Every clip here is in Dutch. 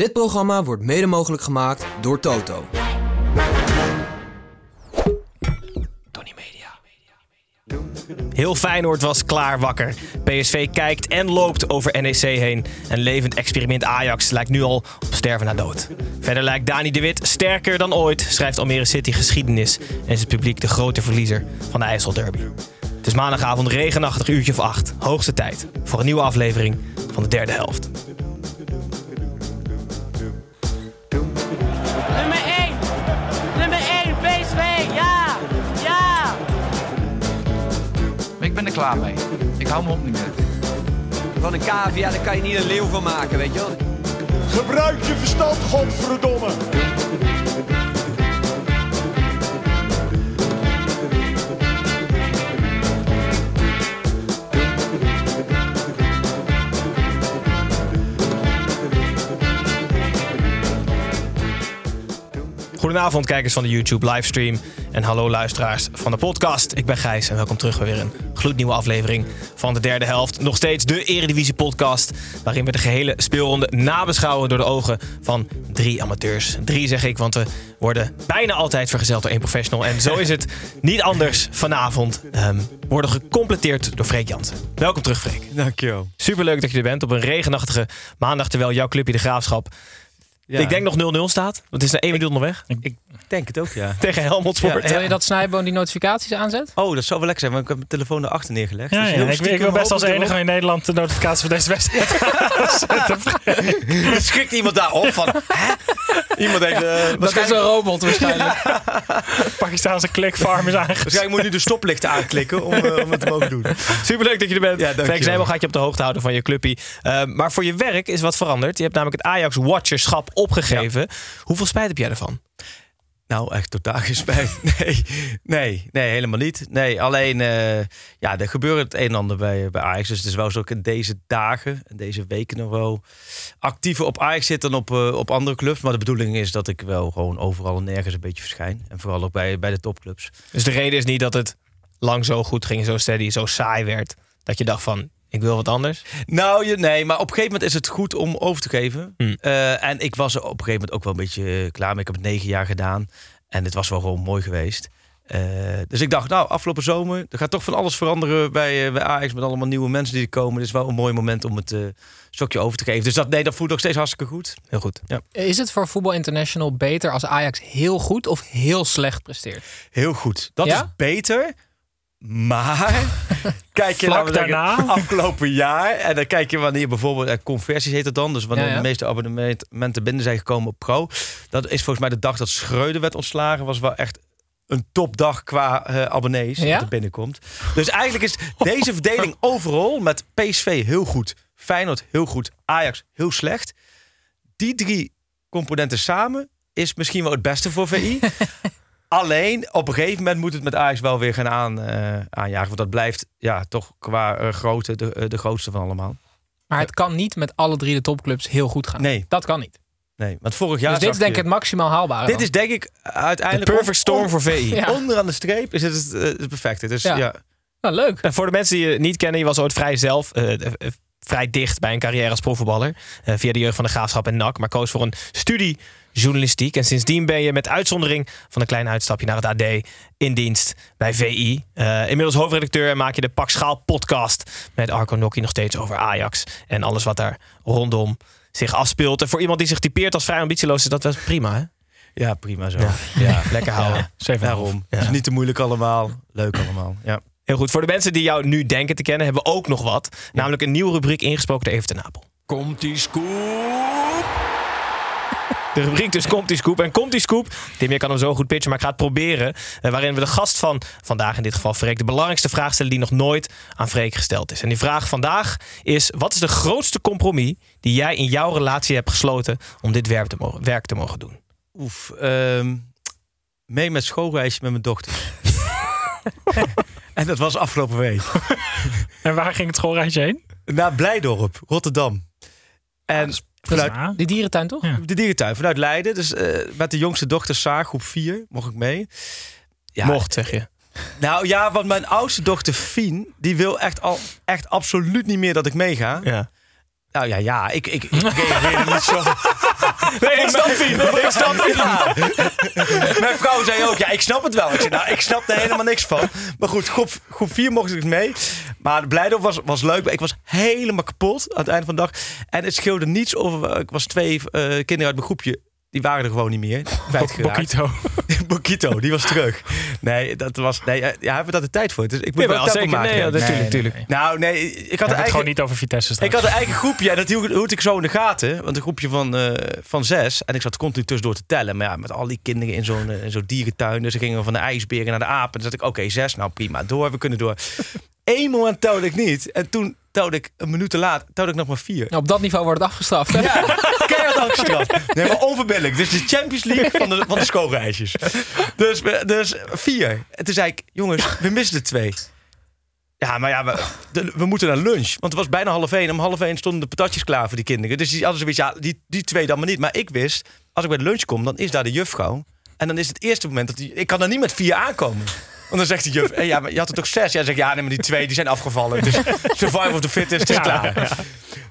Dit programma wordt mede mogelijk gemaakt door Toto. Tony Media. Heel Feyenoord was klaar wakker. PSV kijkt en loopt over NEC heen. En levend experiment Ajax lijkt nu al op sterven na dood. Verder lijkt Dani de Wit sterker dan ooit, schrijft Almere City geschiedenis. En is het publiek de grote verliezer van de IJsselderby. Het is maandagavond regenachtig uurtje of acht. Hoogste tijd voor een nieuwe aflevering van de derde helft. Klaar mee. Ik hou me op niet meer. Van een cavia, daar kan je niet een leeuw van maken, weet je wel. Gebruik je verstand, godverdomme. Goedenavond, kijkers van de YouTube livestream. En hallo luisteraars van de podcast. Ik ben Gijs en welkom terug bij weer een gloednieuwe aflevering van de derde helft. Nog steeds de Eredivisie podcast. Waarin we de gehele speelronde nabeschouwen door de ogen van drie amateurs. Drie zeg ik, want we worden bijna altijd vergezeld door één professional. En zo is het niet anders vanavond. We worden gecompleteerd door Freek Jansen. Welkom terug, Freek. Dankjewel. Superleuk dat je er bent op een regenachtige maandag. Terwijl jouw clubje de Graafschap Ja. ik denk nog 0-0 staat. Want het is na één minuut onderweg. Ik denk het ook, ja. Tegen Helmond Sport. Ja, Wil je dat Snijboon die notificaties aanzet? Oh, dat zou wel lekker zijn, want ik heb mijn telefoon erachter neergelegd. Ja, Dus ja, ik, ik wil best als enige in Nederland de notificatie van deze wedstrijd Er schrikt iemand daar op van, hè? Iemand heeft... eh, Dat is een robot waarschijnlijk. Pakistaanse clickfarm is aangezet. waarschijnlijk moet je de stoplichten aanklikken om, eh, om het te mogen doen. Superleuk dat je er bent. Ja, Zijbel gaat je op de hoogte houden van je clubpie. Uh, maar voor je werk is wat veranderd. Je hebt namelijk het Ajax Watcherschap opgegeven. Hoeveel spijt heb jij ervan? Nou, echt totaal geen spijt. Nee, nee, nee, helemaal niet. Nee, alleen, eh, ja, er gebeurt het een en ander bij, bij Ajax. Dus het is wel zo ik in deze dagen, en deze weken nog wel actiever op Ajax zit dan op, eh, op andere clubs. Maar de bedoeling is dat ik wel gewoon overal en nergens een beetje verschijn. En vooral ook bij, bij de topclubs. Dus de reden is niet dat het lang zo goed ging, zo steady, zo saai werd. Dat je dacht van, ik wil wat anders. Nou, je, nee, maar op een gegeven moment is het goed om over te geven. Hmm. Eh, en ik was er op een gegeven moment ook wel een beetje eh, klaar mee. Ik heb het negen jaar gedaan. En het was wel gewoon mooi geweest. Eh, dus ik dacht, nou, afgelopen zomer, er gaat toch van alles veranderen bij, bij Ajax. Met allemaal nieuwe mensen die er komen. Is wel een mooi moment om het eh stokje over te geven. Dus dat, nee, dat voelt nog steeds hartstikke goed. Heel goed. Ja. Is het voor Voetbal International beter als Ajax heel goed of heel slecht presteert? Heel goed. Dat Ja? is beter. Maar kijk je Vlak zeggen, daarna? afgelopen jaar. En dan kijk je wanneer bijvoorbeeld eh, conversies heet het dan. Dus wanneer Ja, ja. de meeste abonnementen binnen zijn gekomen op Pro. Dat is volgens mij de dag dat Schreuder werd ontslagen. Was wel echt een topdag qua eh, abonnees Ja? dat er binnenkomt. Dus eigenlijk is deze verdeling overal met PSV heel goed. Feyenoord heel goed. Ajax heel slecht. Die drie componenten samen is misschien wel het beste voor VI. Alleen op een gegeven moment moet het met Ajax wel weer gaan aan, eh, aanjagen. Want dat blijft ja, toch qua eh, grootte de, eh, de grootste van allemaal. Maar het kan niet met alle drie de topclubs heel goed gaan. Nee. Dat kan niet. Nee, want vorig jaar. dus dit is denk ik het maximaal haalbare. Dit dan. is denk ik De uiteindelijk. perfect storm voor VI. Ja. Onderaan de streep is het het, het perfecte. Dus Ja. ja. Nou, leuk. En voor de mensen die je niet kennen, je was ooit vrij zelf. vrij dicht bij een carrière als profvoetballer. eh, via de jeugd van de Graafschap en NAC. Maar koos voor een studie journalistiek. En sindsdien ben je met uitzondering van een klein uitstapje naar het AD in dienst bij VI. Eh, inmiddels hoofdredacteur en maak je de Pak Schaal podcast met Arco Nokki nog steeds over Ajax. En alles wat daar rondom zich afspeelt. En voor iemand die zich typeert als vrij ambitieloos is dat wel prima hè? ja, prima zo. Ja. Ja, Lekker houden. Daarom. Het is niet te moeilijk allemaal. Leuk allemaal. Ja. Heel goed. Voor de mensen die jou nu denken te kennen, hebben we ook nog wat. Namelijk een nieuwe rubriek ingesproken door Even ten Napel. Komt die scoop? De rubriek dus Komt die Scoop. En Komt die Scoop, Tim, je kan hem zo goed pitchen, maar ik ga het proberen. eh, waarin we de gast van vandaag, in dit geval Freek, de belangrijkste vraag stellen die nog nooit aan Freek gesteld is. En die vraag vandaag is, wat is de grootste compromis die jij in jouw relatie hebt gesloten om dit werk te mogen, werk te mogen doen? Oef, ehm, mee met schoolreisje met mijn dochter. en dat was afgelopen week. En waar ging het schoolreisje heen? Naar Blijdorp, Rotterdam. En vanuit Die dierentuin toch? Ja. de dierentuin, vanuit Leiden. Dus eh, met de jongste dochter Saar, groep 4, mocht ik mee. Ja, Mocht, zeg je. Nou ja, want mijn oudste dochter Fien, die wil echt al echt absoluut niet meer dat ik meega. Ja. Nou ja, ja, ik, ik, ik reageerde niet zo. Nee, ik snap het. Ik snap het. Ja. Mijn vrouw zei ook, ja, ik snap het wel. Ik zei, nou, ik snap er helemaal niks van. Maar goed, groep, groep 4 mocht ik mee. Maar Blijdorp was, was leuk. Maar ik was helemaal kapot aan het einde van de dag. En het scheelde niets of... Ik was twee eh, kinderen uit mijn groepje. Die waren er gewoon niet meer. Kwijtgeraakt. Bokito. Bokito, die was terug. Nee, dat was... Nee, eh, ja, hebben we daar de tijd voor? Dus ik moet Ja, wel zeker. maken. Nee, ja, natuurlijk, Nee, natuurlijk. nee. Nou, nee, ik had hebben het gewoon niet over Vitesse straks. Ik had een eigen groepje en dat hield, hield ik zo in de gaten. Want een groepje van, eh, van zes. En ik zat continu tussendoor te tellen. Maar ja, met al die kinderen in zo'n eh, in zo'n dierentuin. Dus ze gingen van de ijsberen naar de apen. Dan zat ik, oké, zes. Nou, prima. Door, we kunnen door. Eén moment telde ik niet. En toen telde ik een minuut te laat. Telde ik nog maar vier. Nou, op dat niveau wordt het afgestraft. hè? Ja, keihard afgestraft. Nee, maar onverbiddelijk. Dus de Champions League van de, van de schoolreisjes. Dus, dus vier. En toen zei ik, jongens, we missen er twee. Ja, maar ja, we, de- we moeten naar lunch. Want het was bijna half één. Om half één stonden de patatjes klaar voor die kinderen. Dus die hadden zoiets, ja, die, die twee dan maar niet. Maar ik wist, als ik bij de lunch kom, dan is daar de juffrouw. En dan is het eerste moment dat die... Ik kan er niet met vier aankomen. Want dan zegt de juf, hey, ja, maar je had er toch zes? Ja, zeg ik, ja, nee, maar die twee die zijn afgevallen. Dus survival of the fittest, het is klaar.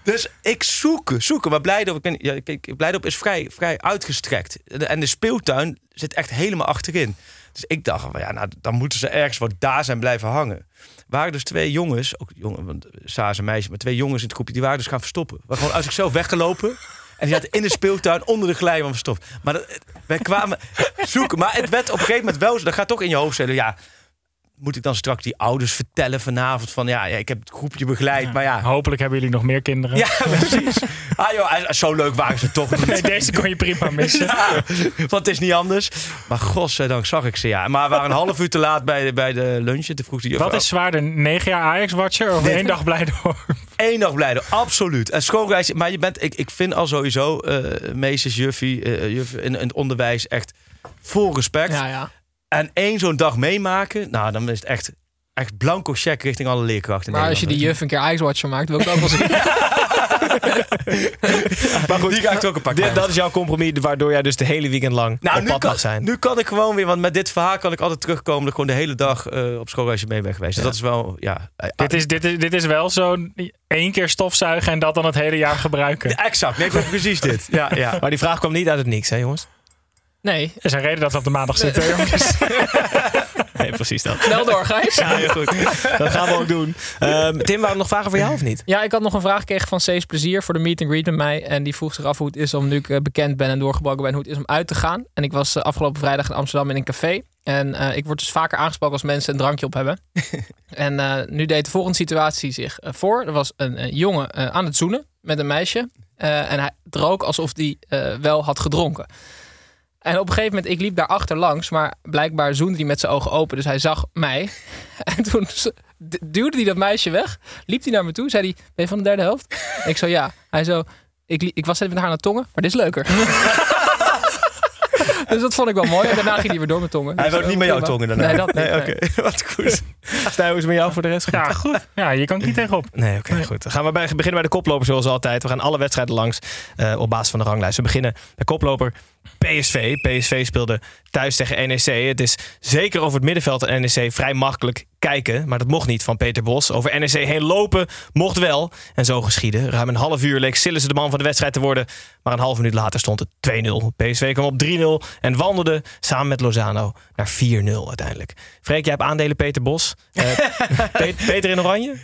Dus ik zoeken, zoeken. Maar Blijdorp, ik ben, ja, kijk, Blijdorp is vrij, vrij uitgestrekt. De- En de speeltuin zit echt helemaal achterin. Dus ik dacht, van, ja, nou, dan moeten ze ergens wat daar zijn blijven hangen. Waren dus twee jongens, ook jongen, want Saar is een meisje, maar twee jongens in het groepje, die waren dus gaan verstoppen. We waren gewoon uit zichzelf weggelopen. En die zaten in de speeltuin onder de glijbaan verstopt. Maar dat, wij kwamen zoeken. Maar het werd op een gegeven moment wel. Dat gaat toch in je hoofd zeggen, ja, moet ik dan straks die ouders vertellen vanavond van, ja, ja ik heb het groepje begeleid, maar ja. Hopelijk hebben jullie nog meer kinderen. Ja, precies. Ah joh, zo leuk waren ze toch niet. Deze kon je prima missen. Ja, want het is niet anders. Maar godzijdank zag ik ze, ja. Maar we waren een half uur te laat bij de, bij de lunch. Toen vroeg de juffrouw... Wat is zwaarder, negen jaar Ajax-watcher of Nee. één dag Blijdorp? Eén dag blijden, absoluut. En schoolreis, maar je bent, ik, ik vind al sowieso, eh meesters, juffie, juf, in, in het onderwijs echt vol respect. Ja, ja. En één zo'n dag meemaken, nou dan is het echt, echt blanco check richting alle leerkrachten. in Maar als je die juf een keer Icewatcher maakt, wil ik het ook wel zien. Maar goed, die ga ik toch een pak. Dit, dat is jouw compromis waardoor jij dus de hele weekend lang Nou, op nu pad kan, mag zijn. nu kan ik gewoon weer, want met dit verhaal kan ik altijd terugkomen dat ik gewoon de hele dag eh, op schoolreisje mee ben geweest. Dus dat is wel, ja. Dit is, dit, is, dit is wel zo'n één keer stofzuigen en dat dan het hele jaar gebruiken. Exact, nee, precies dit. Ja, ja. Maar die vraag kwam niet uit het niks, hè jongens? Nee, Er is een reden dat we op de maandag zitten, jongens. Nee, precies dat. snel door, Gijs. Ja, heel goed. Dat gaan we ook doen. Ehm, Tim, waren er nog vragen voor jou of niet? Ja, ik had nog een vraag gekregen van Cees Plezier voor de meet and greet met mij. En die vroeg zich af hoe het is om, nu ik eh, bekend ben en doorgebroken ben, hoe het is om uit te gaan. En ik was eh, afgelopen vrijdag in Amsterdam in een café. En eh, ik word dus vaker aangesproken als mensen een drankje op hebben. en eh, nu deed de volgende situatie zich voor. Er was een jongen aan het zoenen met een meisje. Eh, en hij drook alsof hij wel had gedronken. En op een gegeven moment, ik liep daarachter langs, maar blijkbaar zoende hij met zijn ogen open. Dus hij zag mij. En toen duwde hij dat meisje weg, liep hij naar me toe, zei hij, ben je van de derde helft? ik zo, ja. Hij zo, ik, ik was net met haar aan het tongen, maar dit is leuker. dus dat vond ik wel mooi. En daarna ging hij weer door met tongen. Hij Dus, niet met jou prima. tongen daarna. Nee, dat niet. Nee, nee. oké. Wat goed. Stijn, hoe is met jou voor de rest? Ja, goed. Ja, je kan niet tegenop. Nee, oké, goed. Dan gaan we bij, beginnen bij de koploper zoals altijd. We gaan alle wedstrijden langs eh, op basis van de ranglijst. We beginnen bij koploper PSV. PSV speelde thuis tegen NEC. Het is zeker over het middenveld en NEC vrij makkelijk kijken. Maar dat mocht niet van Peter Bos. Over NEC heen lopen mocht wel. En zo geschiedde. Ruim een half uur leek Sillissen de man van de wedstrijd te worden. Maar een half minuut later stond het 2-0. PSV kwam op 3-0 en wandelde samen met Lozano naar 4-0 uiteindelijk. Freek, jij hebt aandelen Peter Bos. Eh, Pe- Peter in oranje?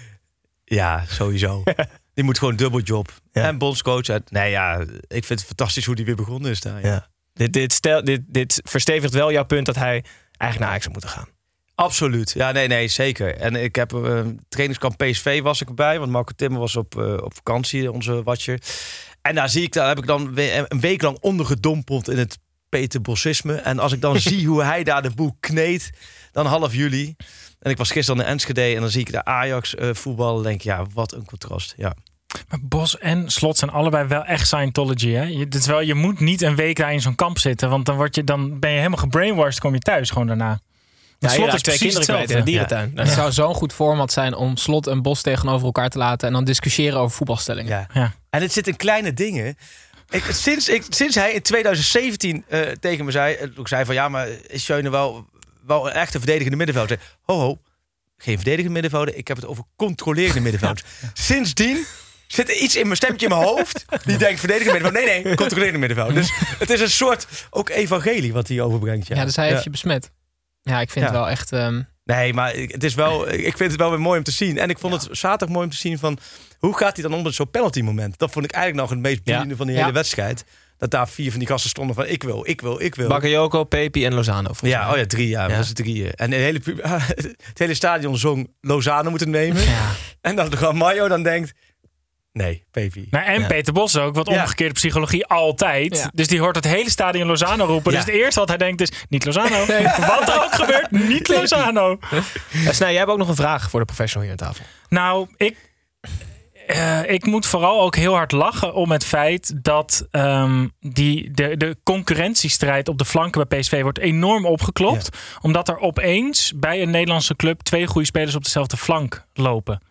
Ja, sowieso. Die moet gewoon dubbeljob. Ja. En bondscoach. uit- Nee, ja, ik vind het fantastisch hoe die weer begonnen is daar. Ja. Ja. Dit, dit, stel, dit, dit verstevigt wel jouw punt dat hij eigenlijk naar Ajax zou moeten gaan. Absoluut. Ja, nee, nee, zeker. En ik heb uh, trainingskamp PSV was ik erbij, want Marco Timmer was op, uh, op vakantie, onze watcher. En daar zie ik, daar heb ik dan een week lang ondergedompeld in het Peter Bossisme. En als ik dan zie hoe hij daar de boel kneedt, dan half juli. En ik was gisteren in Enschede en dan zie ik de Ajax eh, voetballen. denk ik, ja, wat een contrast. Ja. Maar Bos en Slot zijn allebei wel echt Scientology. Hè? Je, dit is wel, je moet niet een week daar in zo'n kamp zitten. Want dan, word je, dan ben je helemaal gebrainwashed. kom je thuis gewoon daarna. Ja, je raakt twee kinderen kwijt in de hetzelfde. dierentuin. Het zou zo'n goed format zijn om Slot en Bos tegenover elkaar te laten... en dan discussiëren over voetbalstellingen. Ja. Ja. En het zit in kleine dingen. Ik, sinds, ik, sinds hij in 2017 eh, tegen me zei, eh, ik zei van ja, maar is Schöne wel, wel een echte verdedigende middenvelder? Zei, Ho, ho, geen verdedigende middenvelder. Ik heb het over controlerende middenvelders. Sindsdien zit er iets in mijn stemmetje in mijn hoofd. Die denkt verdedigende middenvelder. Nee, nee, controlerende middenvelder. Dus het is een soort ook evangelie wat hij overbrengt. Ja, Ja, dus hij heeft je besmet. Ja, ik vind Ja. het wel echt... ehm, Nee, maar ik- het is wel, ik vind het wel weer mooi om te zien. En ik vond het zaterdag mooi om te zien van... hoe gaat hij dan om met zo'n penalty moment? Dat vond ik eigenlijk nog het meest boeiende van die Ja. hele wedstrijd. Dat daar vier van die gasten stonden van... ik wil, ik wil, ik wil. Bakayoko, Pepi en Lozano. Ja, mij. oh ja, drie jaar. Ja. Dat is drieën. En het hele, het hele stadion zong Lozano moeten nemen. Ja. En dan gewoon Mario dan denkt... Nee, Pepi. Nou, en Ja. Peter Bos ook, wat Ja. omgekeerde psychologie altijd. Ja. Dus die hoort het hele stadion Lozano roepen. Ja. Dus het eerste wat hij denkt is, niet Lozano. Wat er ook gebeurt, niet Lozano. Eh, Snij, jij hebt ook nog een vraag voor de professional hier aan tafel. Nou, ik, eh, ik moet vooral ook heel hard lachen om het feit dat ehm, die, de, de concurrentiestrijd op de flanken bij PSV wordt enorm opgeklopt. Omdat er opeens bij een Nederlandse club twee goede spelers op dezelfde flank lopen.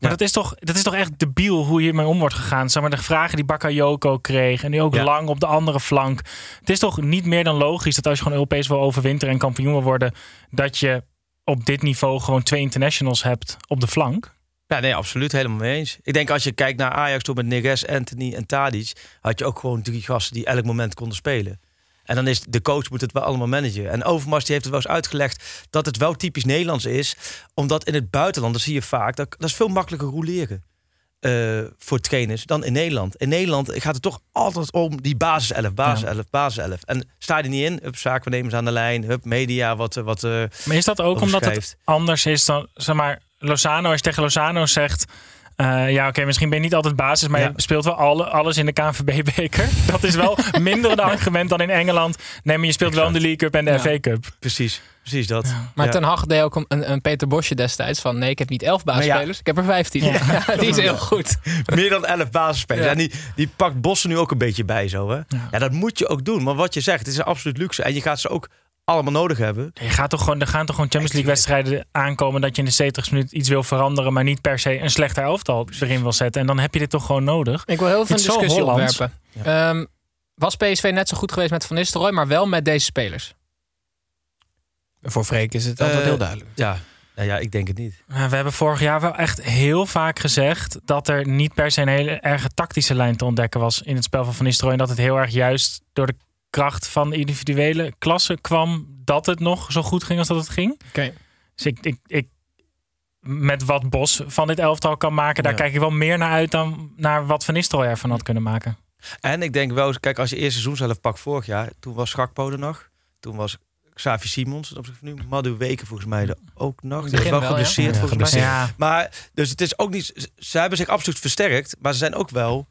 Maar dat, is toch, dat is toch echt debiel hoe hiermee om wordt gegaan. Zeg maar, de vragen die Bakayoko kreeg en die ook lang op de andere flank. Het is toch niet meer dan logisch dat als je gewoon Europees wil overwinteren en kampioen wil worden, dat je op dit niveau gewoon twee internationals hebt op de flank. Ja, nee, absoluut. Helemaal mee eens. Ik denk als je kijkt naar Ajax toen met Neres, Anthony en Tadic... had je ook gewoon drie gasten die elk moment konden spelen. En dan is de coach moet het wel allemaal managen. En Overmars die heeft het wel eens uitgelegd dat het wel typisch Nederlands is. Omdat in het buitenland, dat zie je vaak, dat, dat is veel makkelijker roleren. eh, voor trainers dan in Nederland. In Nederland gaat het toch altijd om die basiself, basiself, basiself. En sta je er niet in, hup, ze aan de lijn, hup, media, wat, eh, wat eh, Maar is dat ook omdat het anders is dan, zeg maar, Lozano, als je tegen Lozano zegt. Eh, ja, oké, misschien ben je niet altijd basis, maar Ja. je speelt wel alle, alles in de KNVB-beker. Dat is wel minder een argument dan in Engeland. Nee, maar je speelt wel in de League Cup en de Ja. FA Cup. precies, precies dat. Maar Ja. Ten Hag deed ook een, een Peter Bosje destijds van... nee, ik heb niet elf basisspelers, ik heb er vijftien. Ja. Ja, die is heel goed. Meer dan 11 basisspelers. Ja. En die, die pakt Bossen nu ook een beetje bij zo. Hè? Ja. Ja. dat moet je ook doen. Maar wat je zegt, het is een absoluut luxe. En je gaat ze ook allemaal nodig hebben. Je gaat toch gewoon, er gaan toch gewoon Champions League wedstrijden aankomen dat je in de 70 minuut iets wil veranderen, maar niet per se een slechter elftal erin wil zetten. En dan heb je dit toch gewoon nodig. Ik wil heel veel discussie opwerpen. Ehm, was PSV net zo goed geweest met Van Nistelrooy, maar wel met deze spelers? Voor Freek is het altijd Eh, heel duidelijk. Ja. Nou ja, ik denk het niet. We hebben vorig jaar wel echt heel vaak gezegd dat er niet per se een hele erge tactische lijn te ontdekken was in het spel van Van Nistelrooy. En dat het heel erg juist door de kracht van de individuele klasse kwam dat het nog zo goed ging als dat het ging. Oké. Dus ik, ik, ik, met wat Bos van dit elftal kan maken, daar Ja. kijk ik wel meer naar uit dan naar wat Van Nistelrooy ervan had kunnen maken. En ik denk wel, kijk, als je eerste seizoen zelf pakt vorig jaar. Toen was Schakpo er nog. Toen was Xavi Simons. Dat opzicht van nu. Madu Weken volgens mij er ook nog. Die Begin wel ja. geblesseerd Ja, volgens mij. Ja, Maar dus het is ook niet. Ze hebben zich absoluut versterkt, maar ze zijn ook wel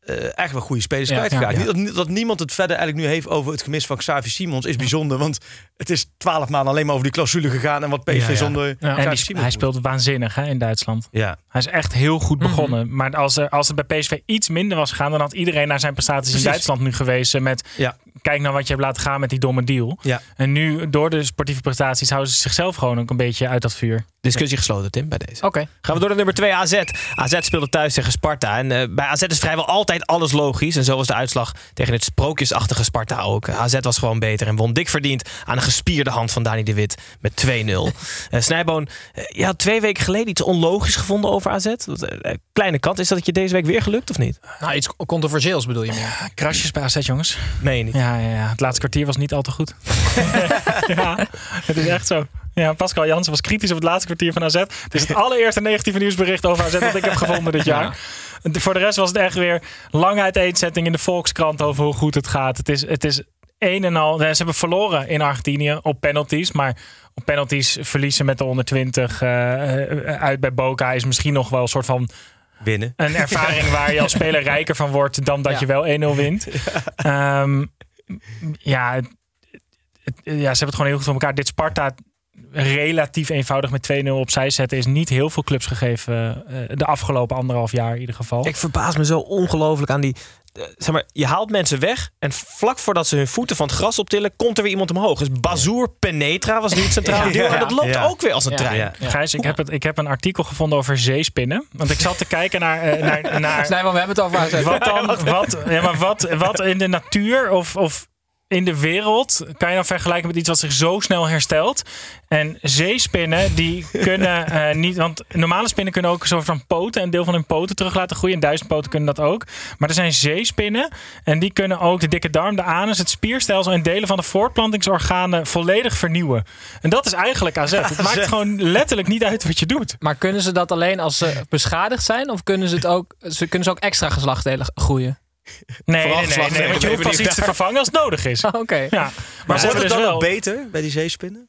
eh, echt wel goede spelers Ja, kwijtgeraakt. ja, ja. Niet Dat, dat niemand het verder eigenlijk nu heeft over het gemis van Xavi Simons is bijzonder, want het is twaalf maanden alleen maar over die clausule gegaan en wat PSV Ja, ja. zonder Ja. Xavi en die, Simons hij speelt waanzinnig hè, in Duitsland. Ja, Hij is echt heel goed Mhm. begonnen. Maar als, er, als het bij PSV iets minder was gegaan, dan had iedereen naar zijn prestaties Precies. in Duitsland nu gewezen. Met Ja. kijk nou wat je hebt laten gaan met die domme deal. Ja. En nu, door de sportieve prestaties, houden ze zichzelf gewoon ook een beetje uit dat vuur. Discussie gesloten, Tim, bij deze. Oké. Gaan we door naar nummer 2, AZ. AZ speelde thuis tegen Sparta. En eh, bij AZ is vrijwel altijd alles logisch. En zo was de uitslag tegen het sprookjesachtige Sparta ook. AZ was gewoon beter en won dik verdiend aan een gespierde hand van Dani de Wit met 2-0. Eh Snijboon, eh, je had twee weken geleden iets onlogisch gevonden over AZ. Dat, eh, kleine kant, is dat het je deze week weer gelukt of niet? Nou, iets controversieels bedoel je meer. Krasjes bij AZ, jongens. Meen je niet? Ja, ja, ja. Het laatste kwartier was niet al te goed. ja, het is echt zo. Ja, Pascal Jansen was kritisch op het laatste kwartier van AZ. Het is het allereerste negatieve nieuwsbericht over AZ dat ik heb gevonden dit jaar. Voor de rest was het echt weer lange uiteenzetting in de Volkskrant over hoe goed het gaat. Het is, het is een en al. Ze hebben verloren in Argentinië op penalties. Maar op penalties verliezen met de onder 20 eh, uit bij Boca is misschien nog wel een soort van Winnen. een ervaring waar je als speler rijker van wordt dan dat Ja. je wel 1-0 wint. Ehm, ja, het- het- ja, ze hebben het gewoon heel goed voor elkaar. Dit Sparta relatief eenvoudig met 2-0 opzij zetten is niet heel veel clubs gegeven eh, de afgelopen anderhalf jaar in ieder geval. Ik verbaas me zo ongelooflijk aan die... eh, zeg maar, je haalt mensen weg en vlak voordat ze hun voeten van het gras optillen... komt er weer iemand omhoog. Dus Bazoer Penetra was nu het centrale Ja. duo. En dat loopt Ja. ook weer als een Ja. trein. Ja. Gijs, ik heb, het, ik heb een artikel gevonden over zeespinnen. Want ik zat te kijken naar, eh, naar, naar Snijman, we hebben het over wat dan, wat, ja, maar wat, wat in de natuur of, of in de wereld kan je dan vergelijken met iets wat zich zo snel herstelt. En zeespinnen, die kunnen eh, niet, want normale spinnen kunnen ook een soort van poten, een deel van hun poten terug laten groeien. En duizendpoten kunnen dat ook. Maar er zijn zeespinnen en die kunnen ook de dikke darm, de anus, het spierstelsel en delen van de voortplantingsorganen volledig vernieuwen. En dat is eigenlijk AZ. Het maakt gewoon letterlijk niet uit wat je doet. Maar kunnen ze dat alleen als ze beschadigd zijn? Of kunnen ze, het ook, ze, kunnen ze ook extra geslachtsdelen groeien? Nee, Vooral nee, nee, want je hoeft pas iets te vervangen als het nodig is. Oké. Ja, maar, Maar wordt hebben het dus dan wel ook beter bij die zeespinnen?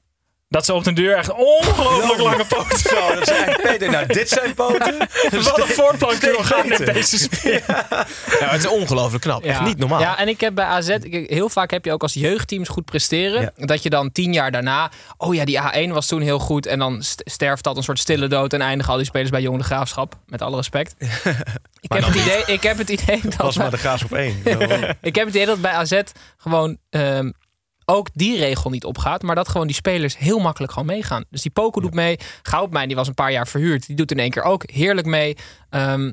Dat ze op den duur echt ongelooflijk lange poten Zo, dat zijn Peter. Nou, dit zijn poten. Wat een steeds in beter. deze spin. Ja, het is ongelooflijk knap. Echt niet normaal. Ja, en ik heb bij AZ, ik- heel vaak heb je ook als jeugdteams goed presteren, dat je dan tien jaar daarna, oh ja, die A1 was toen heel goed en dan st- sterft dat een soort stille dood en eindigen al die spelers bij Jong de Graafschap, met alle respect. ik, heb het idee, ik heb het idee dat was maar de gaas op één. ik heb het idee dat bij AZ gewoon ehm, ook die regel niet opgaat. Maar dat gewoon die spelers heel makkelijk gewoon meegaan. Dus die Poco doet mee. Goudmijn, die was een paar jaar verhuurd. Die doet in één keer ook heerlijk mee. Ehm,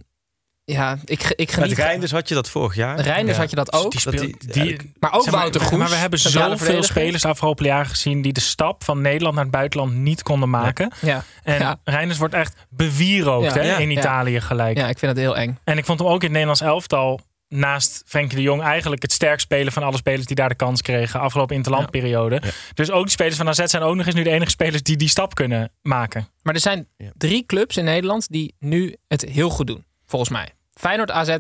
ja, ik, ik Met geniet... Reinders had je dat vorig jaar. Reinders Ja. had je dat ook. Die speelt- speelt, die- maar ook Wouter Goes. Maar we hebben zoveel spelers de afgelopen jaren gezien die de stap van Nederland naar het buitenland niet konden maken. Ja. En Ja. Reinders wordt echt bewierookt Ja. hè, Ja. in. Italië gelijk. ja, ik vind dat heel eng. En ik vond hem ook in het Nederlands elftal naast Frenkie de Jong eigenlijk het sterk spelen van alle spelers die daar de kans kregen afgelopen interlandperiode. Dus ook die spelers van AZ zijn ook nog eens nu de enige spelers die die stap kunnen maken. Maar er zijn drie clubs in Nederland die nu het heel goed doen. Volgens mij. Feyenoord, AZ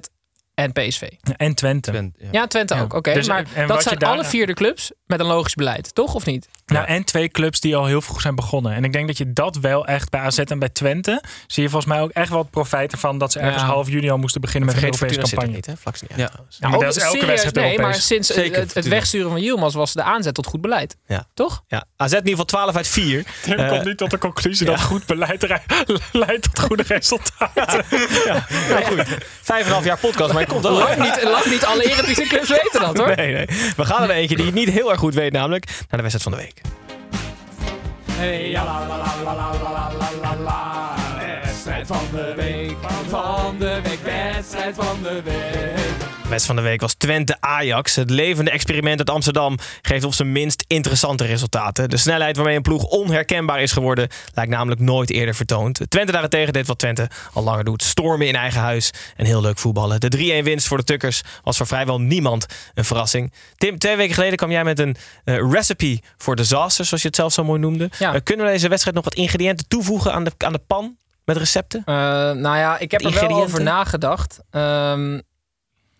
en PSV. En Twente. Twente, ja. Ja, Twente Ja. ook. Oké, Dus, maar wat dat zijn daar- alle vier de clubs met een logisch beleid. Toch of niet? Nou, en twee clubs die al heel vroeg zijn begonnen. En ik denk dat je dat wel echt bij AZ en bij Twente zie je volgens mij ook echt wel het profijt ervan dat ze ergens Ja. half juni al moesten beginnen met een Europese Fortuna zit er campagne. niet, hè? Vlak niet. Ja. Ook dat is elke wedstrijd Nee, Europees. maar sinds Zeker, het, wegsturen van Yilmaz was de aanzet tot goed beleid. Ja. Toch? Ja. AZ in ieder geval 12 uit 4. Tim Eh, komt nu tot de conclusie dat goed beleid leidt tot goede resultaten. Ja, goed. Vijf en een half jaar podcast, maar komt dat lang niet, lang niet alle Eredivisieclubs weten dat hoor. Nee, nee. We gaan er eentje die het niet heel erg goed weet, namelijk naar de wedstrijd van de week. Hey, ja, la, la, la, la, la, la, la, Wedstrijd van de week, van de week, wedstrijd van de week. Wedstrijd van de week was Twente-Ajax. Het levende experiment uit Amsterdam geeft op zijn minst interessante resultaten. De snelheid waarmee een ploeg onherkenbaar is geworden lijkt namelijk nooit eerder vertoond. Twente daarentegen deed wat Twente al langer doet. Stormen in eigen huis en heel leuk voetballen. De 3-1 winst voor de Tukkers was voor vrijwel niemand een verrassing. Tim, twee weken geleden kwam jij met een eh, recipe voor disaster, zoals je het zelf zo mooi noemde. Ja. Eh, kunnen we deze wedstrijd nog wat ingrediënten toevoegen aan de, aan de pan met recepten? Eh, nou ja, ik heb er wel over nagedacht. Ehm,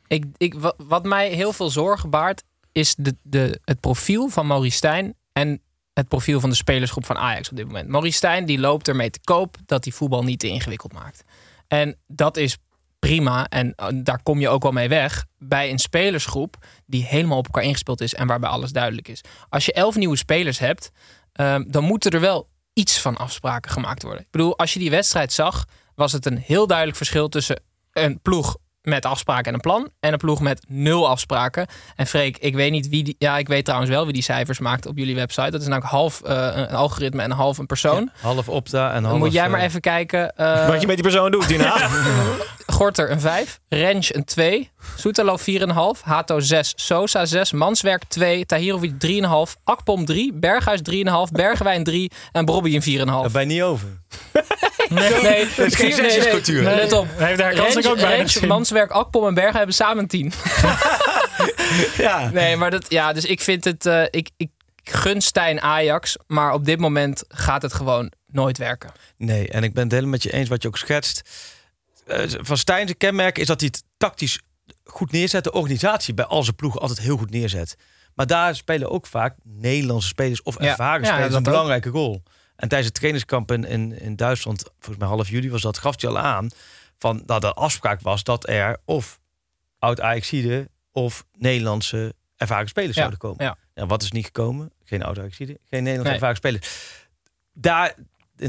ik, ik, wa- wat mij heel veel zorgen baart, is de, de, het profiel van Maurice Stijn en het profiel van de spelersgroep van Ajax op dit moment. Maurice Stijn die loopt ermee te koop dat hij voetbal niet te ingewikkeld maakt. En dat is prima en eh, daar kom je ook wel mee weg bij een spelersgroep die helemaal op elkaar ingespeeld is en waarbij alles duidelijk is. Als je elf nieuwe spelers hebt, ehm, dan moeten er wel iets van afspraken gemaakt worden. Ik bedoel, als je die wedstrijd zag, was het een heel duidelijk verschil tussen een ploeg met afspraken en een plan en een ploeg met nul afspraken. En Freek, ik weet niet wie die, ja, ik weet trouwens wel wie die cijfers maakt op jullie website. Dat is namelijk half eh, een algoritme en half een persoon. Half Opta en half... Dan moet jij maar eh, even kijken. eh, Wat je met die persoon doet, Dina. Gorter een 5, Rens een 2, Soetalo 4,5, Hato 6, Sosa 6, Manswerk 2, Tahirovic 3,5, Akpom 3, Berghuis 3,5, Bergwijn 3 en Brobby een 4,5. Daar ben je niet over. Nee, nee, is geen vier- nee, nee. zesjescultuur. Nee, Let op. Nee, daar kan Rens, ik ook zien. Manswerk, Akpom en Berghuis hebben samen een 10. Ja. Nee, maar dat, ja, dus ik vind het, eh, ik, ik gun Stijn Ajax, maar op dit moment gaat het gewoon nooit werken. Nee, en ik ben het helemaal met je eens wat je ook schetst. Eh, van Stijn's kenmerk is dat hij het tactisch goed neerzet. De organisatie bij al zijn ploegen altijd heel goed neerzet. Maar daar spelen ook vaak Nederlandse spelers of ervaren Ja, spelers dat een belangrijke rol. En tijdens het trainingskamp in, in, in Duitsland, volgens mij half juli was dat, gaf hij al aan van dat de afspraak was dat er of oud Ajaxide of Nederlandse ervaren spelers Ja, zouden komen. ja. Ja, wat is niet gekomen? Geen oud Ajaxide, geen Nederlandse Nee. ervaren spelers. Daar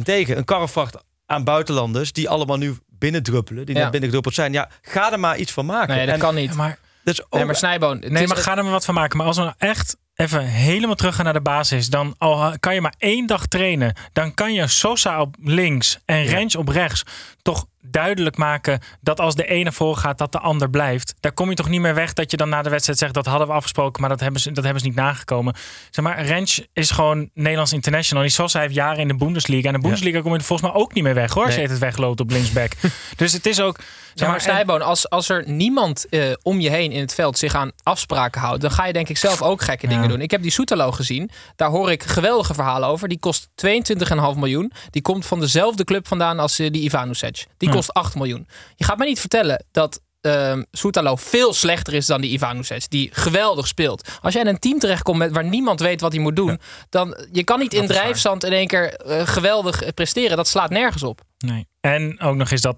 tegen een karrevracht aan buitenlanders die allemaal nu binnendruppelen, die Ja. net binnengedruppeld zijn. Ja, ga er maar iets van maken. Nee, dat En kan niet. Ja, maar dat is ook, Nee, maar Snijboon. Nee, maar ga er maar wat van maken. Maar als we nou echt even helemaal terug gaan naar de basis, dan al kan je maar één dag trainen. Dan kan je Sosa op links en Rens op rechts toch duidelijk maken dat als de ene voorgaat, dat de ander blijft. Daar kom je toch niet meer weg dat je dan na de wedstrijd zegt dat hadden we afgesproken, maar dat hebben ze, dat hebben ze niet nagekomen. Zeg maar, Rens is gewoon Nederlands international. Die Sosa heeft jaren in de Bundesliga. En de Bundesliga kom je er volgens mij ook niet meer weg hoor. Als je het wegloopt op linksback. dus het is ook. Zeg maar Snijboon, als, als er niemand eh, om je heen in het veld zich aan afspraken houdt, dan ga je denk ik zelf ook gekke Ja. dingen doen. Ik heb die Soetalo gezien. Daar hoor ik geweldige verhalen over. Die kost 22,5 miljoen. Die komt van dezelfde club vandaan als eh, die Ivanovic. Die Ja. kost 8 miljoen. Je gaat mij niet vertellen dat ehm Soetalo veel slechter is dan die Ivanovic. Die geweldig speelt. Als jij in een team terechtkomt met, waar niemand weet wat hij moet doen. Dan, je kan niet in is waar. drijfzand in één keer eh, geweldig presteren. Dat slaat nergens op. Nee. En ook nog eens dat,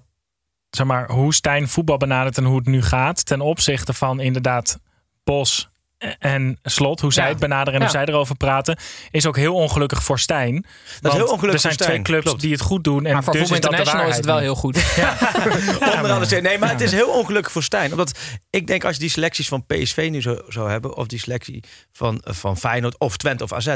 zeg maar, hoe Stijn voetbal benadert en hoe het nu gaat. Ten opzichte van inderdaad Bos en Slot, hoe zij Ja. het benaderen en Ja. hoe zij erover praten, is ook heel ongelukkig voor Stijn. dat Want is heel ongelukkig Er zijn voor twee Stijn. clubs Klopt. die het goed doen. En Maar voor dus Voetbal is International is het wel heel goed. Onder andere. Nee, maar het is heel ongelukkig voor Stijn. Omdat ik denk als je die selecties van PSV nu zou, zou hebben... of die selectie van, van Feyenoord of Twente of AZ...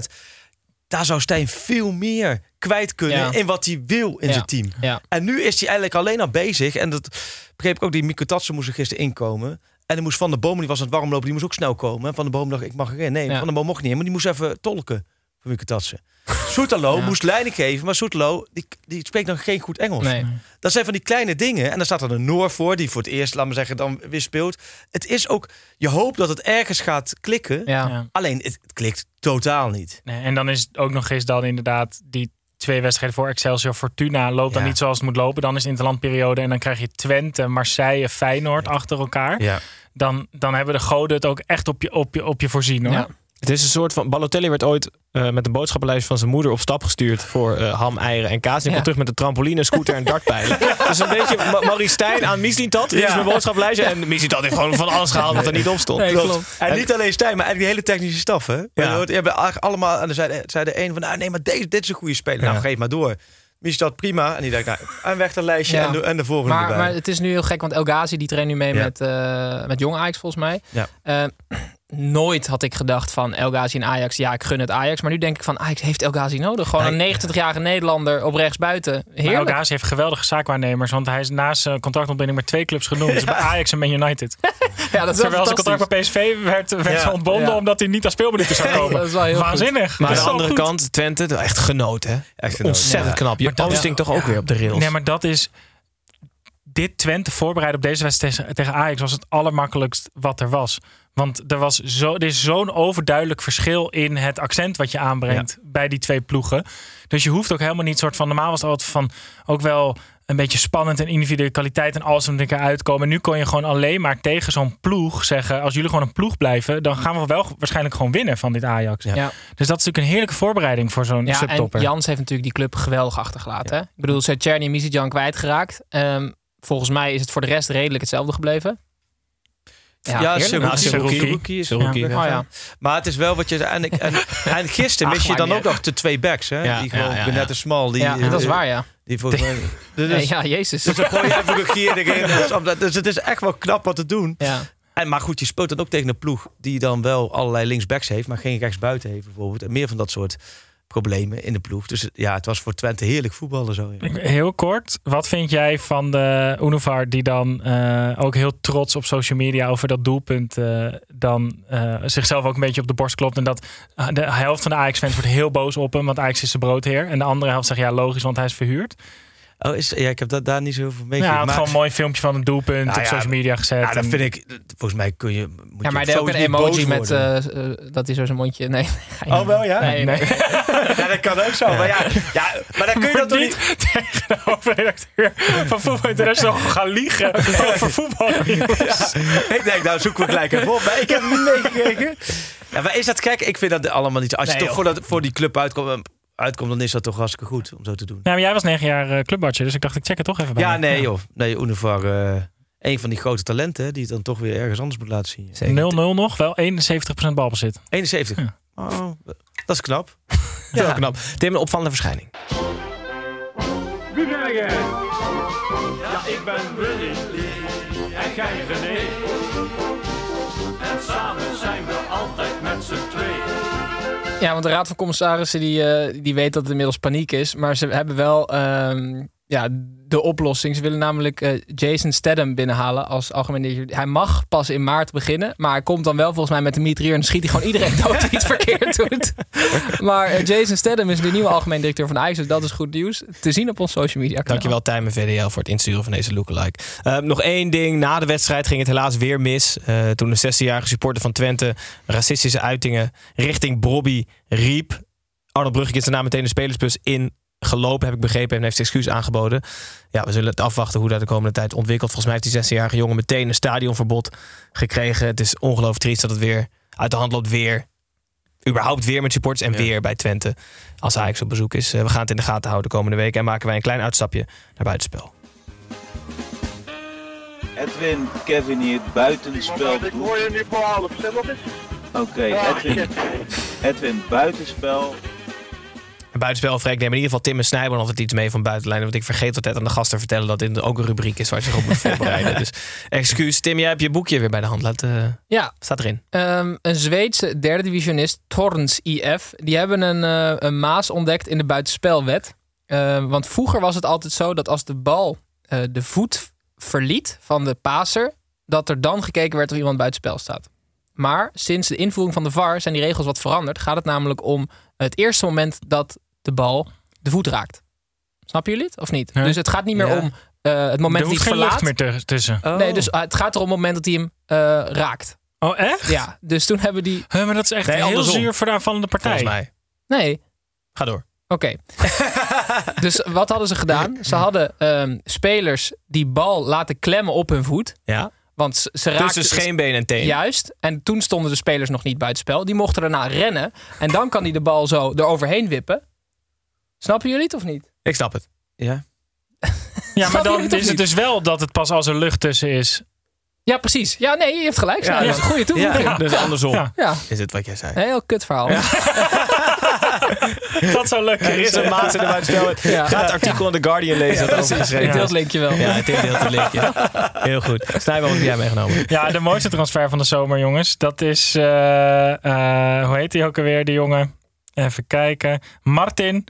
daar zou Stijn veel meer kwijt kunnen Ja. in wat hij wil in Ja. zijn team. Ja. En nu is hij eigenlijk alleen al bezig. En dat begreep ik ook. Die Mikko Tatsen moest er gisteren inkomen. En dan moest Van der Boom, die was aan het warmlopen, die moest ook snel komen. Van der Boom dacht, ik mag erin. Nee. Van der Boom mocht niet in, maar die moest even tolken Mikko Tatsen. Soetalo Ja. moest leiding geven, maar Soetalo, die, die spreekt nog geen goed Engels. Nee. Dat zijn van die kleine dingen. En dan staat er een Noor voor, die voor het eerst, laat me zeggen, dan weer speelt. Het is ook, je hoopt dat het ergens gaat klikken. Ja. Ja. Alleen, het, het klikt totaal niet. Nee, en dan is het ook nog eens dan inderdaad die twee wedstrijden voor Excelsior Fortuna loopt dan niet zoals het moet lopen. Dan is interlandperiode en dan krijg je Twente, Marseille, Feyenoord achter elkaar. Ja. Dan, dan hebben de goden het ook echt op je, op je, op je voorzien hoor. Ja. Het is een soort van. Balotelli werd ooit eh, met een boodschappenlijst van zijn moeder op stap gestuurd voor eh, ham, eieren en kaas. En hij Ja. komt terug met een trampoline, scooter en dartpijlen. dus een beetje Ma Maurice Stijn aan Mislintat. Dit is Ja. mijn boodschappenlijstje. En Mislintat heeft gewoon van alles gehaald wat er niet op stond. Nee, Klopt. klopt. En niet alleen Stijn, maar eigenlijk de hele technische staf. Hè? Ja. Je hebben eigenlijk allemaal, zei de, zei de een van, nou, nee, maar deze, dit is een goede speler. Nou, Ja. geef maar door. Mislintat prima. En die dacht, nou, en weg dat lijstje Ja. en, de, en de volgende Maar, erbij. maar het is nu heel gek, want El Ghazi die traint nu mee Ja. met, eh, met Jong Ajax volgens mij. Ja. Nooit had ik gedacht van El Ghazi en Ajax. Ja, ik gun het Ajax. Maar nu denk ik van Ajax heeft El Ghazi nodig. Gewoon Nee. een 29-jarige Nederlander op rechts buiten. Maar Heerlijk. El Ghazi heeft geweldige zaakwaarnemers, want hij is naast zijn contractontbinding met twee clubs genoemd. Dus bij Ajax en Man United. ja, dat is wel Terwijl zijn contract bij PSV werd, werd Ja. ontbonden Ja. omdat hij niet aan speelminuten zou komen. Dat is wel heel Waanzinnig. Maar aan de andere goed. kant, Twente, echt genoten. Hè? Echt genoten. Ontzettend Ja. knap. Je Maar dat stinkt toch ook ja. weer op de rails. Nee, maar dat is... Dit Twente voorbereiden op deze wedstrijd tegen, tegen Ajax was het allermakkelijkst wat er was. Want er, was zo, er is zo'n overduidelijk verschil in het accent wat je aanbrengt bij die twee ploegen. Dus je hoeft ook helemaal niet soort van... Normaal was het altijd van ook wel een beetje spannend en individuele kwaliteit en alles om elkaar uitkomen. Nu kon je gewoon alleen maar tegen zo'n ploeg zeggen... als jullie gewoon een ploeg blijven, dan gaan we wel waarschijnlijk gewoon winnen van dit Ajax. Ja. Dus dat is natuurlijk een heerlijke voorbereiding voor zo'n Ja, en subtopper. Jans heeft natuurlijk die club geweldig achtergelaten. Ik bedoel, ze Czerny en Misijan kwijtgeraakt. Ehm volgens mij is het voor de rest redelijk hetzelfde gebleven. Ja. Seruki. Seruki. Ja. Oh, ja. Maar het is wel wat je... En, en, en gisteren mis je dan ook nog de twee backs. Hè? Ja, die gewoon ja, ja. en Smal. Die, ja, dat is eh, waar, ja. Die volgens mij... Dus, Nee, ja, jezus. dus dan gooi je even Rugier erin. Dus, dus het is echt wel knap wat te doen. Ja. En, maar goed, je speelt dan ook tegen een ploeg die dan wel allerlei linksbacks heeft, maar geen rechtsbuiten heeft bijvoorbeeld. En meer van dat soort problemen in de ploeg. Dus ja, het was voor Twente heerlijk voetballen zo. Heel kort, wat vind jij van de Unovar die dan eh, ook heel trots op social media over dat doelpunt eh, dan eh, zichzelf ook een beetje op de borst klopt en dat de helft van de Ajax-fans wordt heel boos op hem, want Ajax is zijn broodheer en de andere helft zegt ja logisch, want hij is verhuurd. Oh, is, ja, ik heb dat daar niet zo veel Ja, meegekregen. hij had maar, gewoon een mooi filmpje van een doelpunt Nou op ja, social media gezet. ja, dat vind ik, volgens mij kun je. Moet Ja, maar je ook een emoji met eh, eh, dat hij zo zijn mondje. Nee. Oh, wel ja? Nee, nee. Ja, dat kan ook zo. Maar ja, ja maar dan kun je dat toch niet niet. tegen de hoofdredacteur van Voetbal International gaan liegen over voetbal. ik denk, nou zoeken we gelijk even op. Maar ik heb niet meegekregen. Ja, maar is dat gek? Ik vind dat allemaal niet zo. Als je Nee, toch voor, dat, voor die club uitkomt. Uitkomt, dan is dat toch hartstikke goed om zo te doen. Ja, maar jij was negen jaar eh, clubwatcher, dus ik dacht ik check het toch even bij Ja, nee joh. Nee, Univar, eh een van die grote talenten die het dan toch weer ergens anders moet laten zien. 0-0 nog, wel 71% balbezit. 71. Oh, dat is knap. Ja. Zo knap. Tim, een opvallende verschijning. Wie ben jij? Ja, ik ben Willy. En jij René. Ja, want de Raad van Commissarissen die, eh, die weet dat het inmiddels paniek is. Maar ze hebben wel ehm, ja, de oplossing. Ze willen namelijk eh, Jason Statham binnenhalen als algemeen directeur. Hij mag pas in maart beginnen. Maar hij komt dan wel volgens mij met de mitrailleur en schiet hij gewoon iedereen dood iets verkeerd doet. Maar eh, Jason Statham is de nieuwe algemeen directeur van Ajax. Dus dat is goed nieuws. Te zien op ons social media kanaal. Dankjewel Tijmen VDL voor het insturen van deze lookalike. Uh, nog één ding. Na de wedstrijd ging het helaas weer mis. Uh, toen de 16-jarige supporter van Twente racistische uitingen richting Bobby riep. Arnold Brugging is daarna meteen de spelersbus in gelopen, heb ik begrepen, en heeft excuus aangeboden. Ja, we zullen het afwachten hoe dat de komende tijd ontwikkelt. Volgens mij heeft die 16-jarige jongen meteen een stadionverbod gekregen. Het is ongelooflijk triest dat het weer uit de hand loopt. Weer, überhaupt weer met supporters en ja. weer bij Twente. Als Ajax op bezoek is. We gaan het in de gaten houden de komende week. En maken wij een klein uitstapje naar buitenspel. Edwin, Kevin hier, buitenspel. Ik hoor je nu voor half, is Oké, Edwin, Edwin, buitenspel. En buitenspel, Freek, neem in ieder geval Tim en Snijboom altijd iets mee van buitenlijnen. Want ik vergeet altijd aan de gast te vertellen dat dit ook een rubriek is waar je zich op moet voorbereiden. dus excuus. Tim, jij hebt je boekje weer bij de hand. Laat, uh, ja. Staat erin. Um, een Zweedse derde divisionist, Torrens IF. Die hebben een, uh, een maas ontdekt in de buitenspelwet. Uh, want vroeger was het altijd zo dat als de bal de voet verliet van de paser, dat er dan gekeken werd of iemand buitenspel staat. Maar sinds de invoering van de VAR zijn die regels wat veranderd. Gaat het namelijk om het eerste moment dat de bal de voet raakt. Snappen jullie het of niet? Ja. Dus het gaat niet meer ja. om uh, het moment er dat hij het verlaat. meer tussen. Oh. Nee, dus uh, het gaat er om het moment dat hij hem uh, raakt. Oh, echt? Ja, dus toen hebben die... Huh, maar dat is echt nee, heel zuur voor de aanvallende partij. Volgens mij. Nee. Ga door. Oké. Okay. dus wat hadden ze gedaan? Ze hadden um, spelers die bal laten klemmen op hun voet. Ja. Want ze, ze raakten... Tussen scheenbeen en teen. Juist. En toen stonden de spelers nog niet buitenspel. Die mochten daarna rennen. En dan kan hij de bal zo eroverheen wippen. Snappen jullie het of niet? Ik snap het. Ja. ja, maar dan het is het dus wel dat het pas als er lucht tussen is. Ja, precies. Ja, nee, je hebt gelijk. Ja, dat is een goede toevoeging. Ja, dus andersom ja. ja. is het wat jij zei. Een heel kut verhaal. Ja. dat zou leuk Er is een maat in de buitenspel. Ja. Ga het artikel in The Guardian lezen. dat Ik deel het linkje wel. Ja, ik deel het linkje. Heel goed. Snijboom, wat heb jij meegenomen? Ja, de mooiste transfer van de zomer, jongens. Dat is, uh, uh, hoe heet hij ook alweer, die jongen? Even kijken. Martin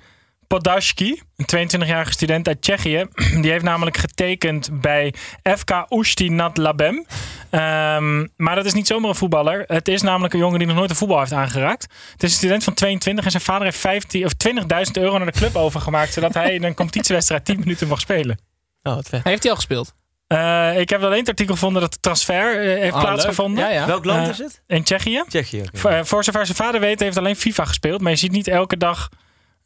Podashki, een 22-jarige student uit Tsjechië. Die heeft namelijk getekend bij FK Ushti Nad Labem. Um, maar dat is niet zomaar een voetballer. Het is namelijk een jongen die nog nooit een voetbal heeft aangeraakt. Het is een student van 22 en zijn vader heeft 15 of 20.000 euro naar de club overgemaakt. Zodat hij in een competitiewedstrijd 10 minuten mag spelen. Oh, wat vet. Heeft hij al gespeeld? Uh, ik heb alleen het artikel gevonden dat de transfer uh, heeft oh, plaatsgevonden. Ja, ja. Welk land Uh, is het? In Tsjechië. Tsjechië. Okay. Voor, voor zover zijn vader weet, heeft alleen FIFA gespeeld. Maar je ziet niet elke dag.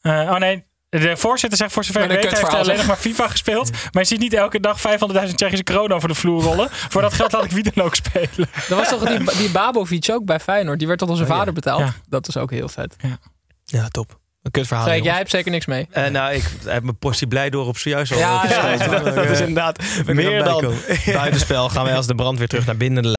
oh nee, de voorzitter zegt voor zover ik weet, hij heeft alleen nog maar FIFA gespeeld. Maar je ziet niet elke dag 500.000 Tsjechische kronen over de vloer rollen. Voor dat geld laat ik wie dan ook spelen. Dat was toch die, die Babovic ook bij Feyenoord. Die werd tot onze oh, vader ja. betaald. Ja. Dat is ook heel vet. Ja, ja top. Een kut verhaal. Jij hebt zeker niks mee. Uh, nou, ik heb mijn portie blij door op zojuist al. Ja, ja, ja, dat, dat is inderdaad meer dan buitenspel. Gaan wij als de brand weer terug naar binnen de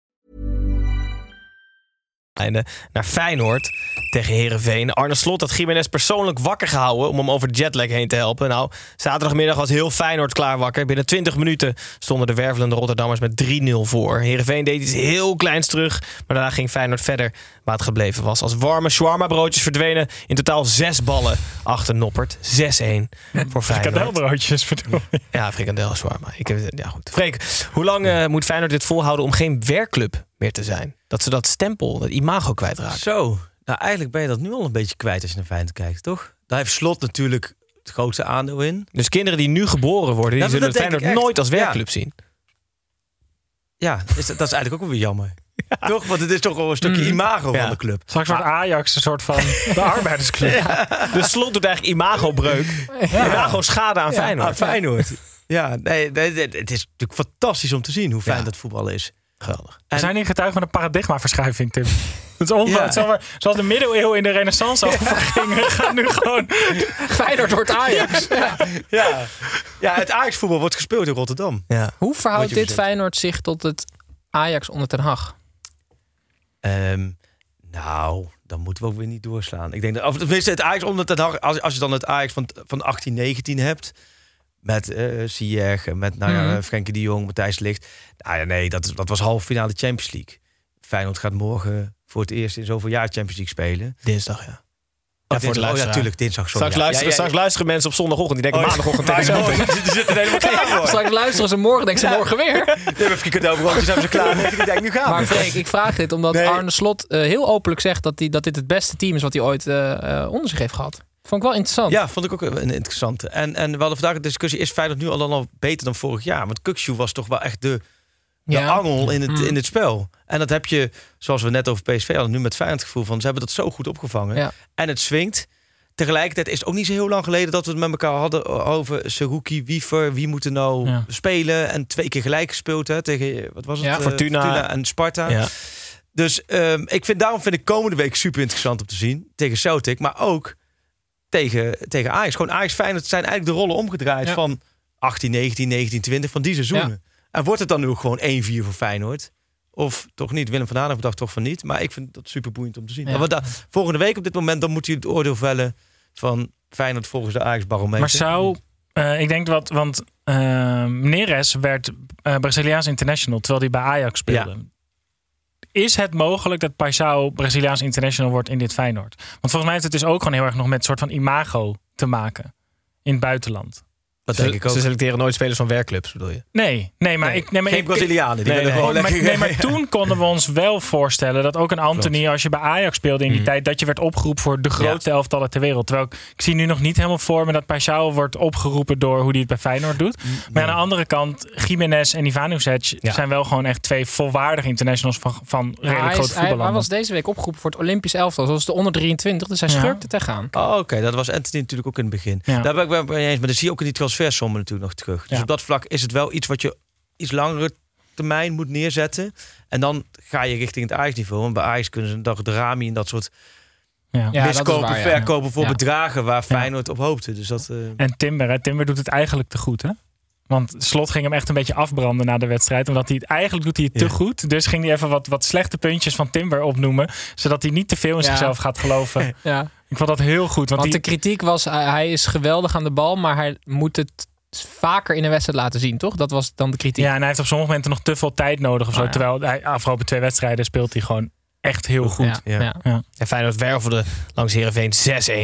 Naar Feyenoord tegen Herenveen. Arne Slot had Jiménez persoonlijk wakker gehouden om hem over de jetlag heen te helpen. Nou, zaterdagmiddag was heel Feyenoord klaar wakker. Binnen 20 minuten stonden de wervelende Rotterdammers met 3-0 voor. Herenveen deed iets heel kleins terug, maar daarna ging Feyenoord verder waar het gebleven was. Als warme shawarma broodjes verdwenen in totaal zes ballen achter Noppert. 6-1 voor Feyenoord. Frikandelbroodjes bedoel Ja, frikandel shawarma. Ik heb, ja, goed. Freek, hoe lang uh, moet Feyenoord dit volhouden om geen werkclub meer te zijn? Dat ze dat stempel, dat imago kwijtraken. Zo. Nou, eigenlijk ben je dat nu al een beetje kwijt als je naar Feyenoord kijkt, toch? Daar heeft Slot natuurlijk het grootste aandeel in. Dus kinderen die nu geboren worden, die zullen dat denk Feyenoord nooit als Ja. werkclub zien. Ja, is dat, dat is eigenlijk ook wel weer jammer. Toch? Want het is toch wel een stukje Mhm. imago Ja. van de club. Straks wordt Ajax een soort van de arbeidersclub. De slot doet eigenlijk imagobreuk. Imago schade aan Feyenoord. Aan Feyenoord. Ja, nee, nee, nee, het is natuurlijk fantastisch om te zien hoe fijn Ja. dat voetbal is. Geweldig. We zijn hier getuige van een paradigmaverschuiving, Tim. Het is ongelooflijk. Ja. Zoals- de middeleeuwen in de renaissance overgingen, gaat nu gewoon... Feyenoord wordt Ajax. Ja. Ja, ja het Ajax-voetbal wordt gespeeld in Rotterdam. Ja. Hoe verhoudt dit. Feyenoord zich tot het Ajax onder Ten Hag? Ehm, nou, dan moeten we ook weer niet doorslaan. Ik denk dat, of tenminste, het Ajax onder ten Hag, als, als je dan het Ajax van, van 18, 19 hebt. Met Ziyech, met nou ja, Mhm. Frenkie de Jong, Matthijs Ligt. Nou ja, nee, dat, is- dat was halve finale Champions League. Feyenoord gaat morgen voor het eerst in zoveel jaar Champions League spelen. Dinsdag, ja. Oh, voor de dinsdag. oh ja, tuurlijk, dinsdag. Sorry. Straks, Ja, luisteren, ja, ja, straks luisteren mensen op zondagochtend. Die denken Oh, maandagochtend tegen. Die zitten er helemaal klaar voor. Straks luisteren ze morgen, denken ze morgen weer. Nee, maar frikandelbroodjes hebben ze klaar. Die denken, nu gaan we. Maar Freek, ik vraag dit omdat Nee. Arne Slot eh, heel openlijk zegt dat, hij dat dit het beste team is wat hij ooit eh, onder zich heeft gehad. Vond ik wel interessant. Ja, vond ik ook een interessante. En, en we hadden vandaag een discussie, is Feyenoord nu al dan al beter dan vorig jaar? Want Kukshoe was toch wel echt de, de Ja. angel in het, Mm. in het spel. En dat heb je, zoals we net over PSV hadden, nu met Feyenoord het gevoel van, ze hebben dat zo goed opgevangen. Ja. En het swingt. Tegelijkertijd is het ook niet zo heel lang geleden dat we het met elkaar hadden over Seruki, Wiever, wie moet er nou Ja. spelen. En twee keer gelijk gespeeld hè, tegen, wat was het? Ja, Eh, Fortuna. en Sparta. Ja. Dus ehm, ik vind, daarom vind ik komende week super interessant om te zien. Tegen Celtic, maar ook tegen, tegen Ajax. Gewoon Ajax Feyenoord zijn eigenlijk de rollen omgedraaid Ja. van 18, 19, 19, 20 van die seizoenen. En wordt het dan nu ook gewoon 1-4 voor Feyenoord? Of toch niet? Willem van Hanegem dacht toch van niet. Maar ik vind dat super boeiend om te zien. Ja. Maar wat da- volgende week op dit moment, dan moet hij het oordeel vellen van Feyenoord volgens de Ajax barometer. Maar zou... eh, ik denk wat... Want eh Neres werd eh, Braziliaans international, terwijl hij bij Ajax speelde. Is het mogelijk dat Paisao Braziliaans international wordt in dit Feyenoord? Want volgens mij heeft het dus ook gewoon heel erg nog met een soort van imago te maken. In het buitenland. Dat Ze, denk ik ook. ze selecteren nooit spelers van werkclubs, bedoel je? Nee, nee, maar Nee, ik... Nee, maar Geen ik, Brazilianen, die Nee, willen nee. gewoon maar, nee, maar toen konden we ons wel voorstellen dat ook een Anthony, als je bij Ajax speelde in die Mhm. tijd, dat je werd opgeroepen voor de grootste elftallen ter wereld. Terwijl ik, ik zie nu nog niet helemaal voor me dat Paixão wordt opgeroepen door hoe hij het bij Feyenoord doet. Maar aan de andere kant, Jiménez en Ivanovic Ja. zijn wel gewoon echt twee volwaardige internationals van, van Ja, redelijk grote is, hij, voetballanden. was deze week opgeroepen voor het Olympisch elftal, zoals de onder 23. Dus hij Ja. schurkte tegenaan. Oh, oké. Dat was Anthony natuurlijk ook in het begin. Ja. Daar ben ik wel mee eens. Maar dan zie je ook in die transfersommen natuurlijk nog terug. Dus Ja. op dat vlak is het wel iets wat je iets langere termijn moet neerzetten. En dan ga je richting het Ajax-niveau. En bij Ajax kunnen ze een dag de Rami en dat soort Ja. Ja, miskopen, waar, verkopen voor Ja. bedragen waar Feyenoord op hoopte. Dus dat... eh, En Timber, hè? Timber doet het eigenlijk te goed, hè? Want Slot ging hem echt een beetje afbranden na de wedstrijd. Omdat hij het eigenlijk doet hij het te Ja. goed. Dus ging hij even wat, wat slechte puntjes van Timber opnoemen. Zodat hij niet te veel in Ja. zichzelf gaat geloven. Ja. Ik vond dat heel goed. Want, Want die, de kritiek was, hij hij is geweldig aan de bal, maar hij moet het vaker in een wedstrijd laten zien, toch? Dat was dan de kritiek. Ja, en hij heeft op sommige momenten nog te veel tijd nodig of zo. Ah, ja. Terwijl hij afgelopen twee wedstrijden speelt hij gewoon echt heel goed. Ja, Ja. ja. Ja. En Feyenoord wervelde langs Heerenveen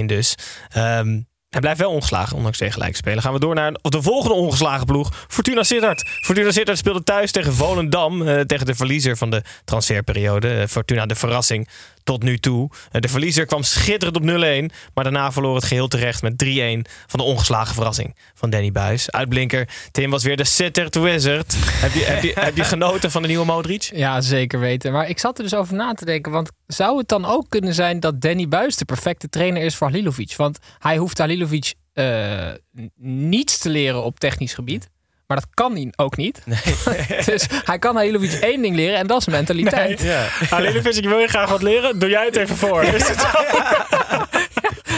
6-1 dus. Ehm, hij blijft wel ongeslagen, ondanks tegen gelijk spelen. Gaan we door naar de volgende ongeslagen ploeg. Fortuna Sittard. Fortuna Sittard speelde thuis tegen Volendam. eh, tegen de verliezer van de transferperiode. Eh, Fortuna de verrassing tot nu toe. Eh, de verliezer kwam schitterend op 0-1. Maar daarna verloor het geheel terecht met 3-1 van de ongeslagen verrassing van Danny Buis. Uitblinker Tim was weer de Sittard Wizard. heb, je, heb, je, heb je genoten van de nieuwe Modric? Ja, zeker weten. Maar ik zat er dus over na te denken. Want zou het dan ook kunnen zijn dat Danny Buis de perfecte trainer is voor Halilovic? Want hij hoeft Halilovic eh, n- niets te leren op technisch gebied. Maar dat kan hij ook niet. dus hij kan Halilovic één ding leren en dat is mentaliteit. Nee. Alleen ik wil je graag wat leren. Doe jij het even voor. Is het zo?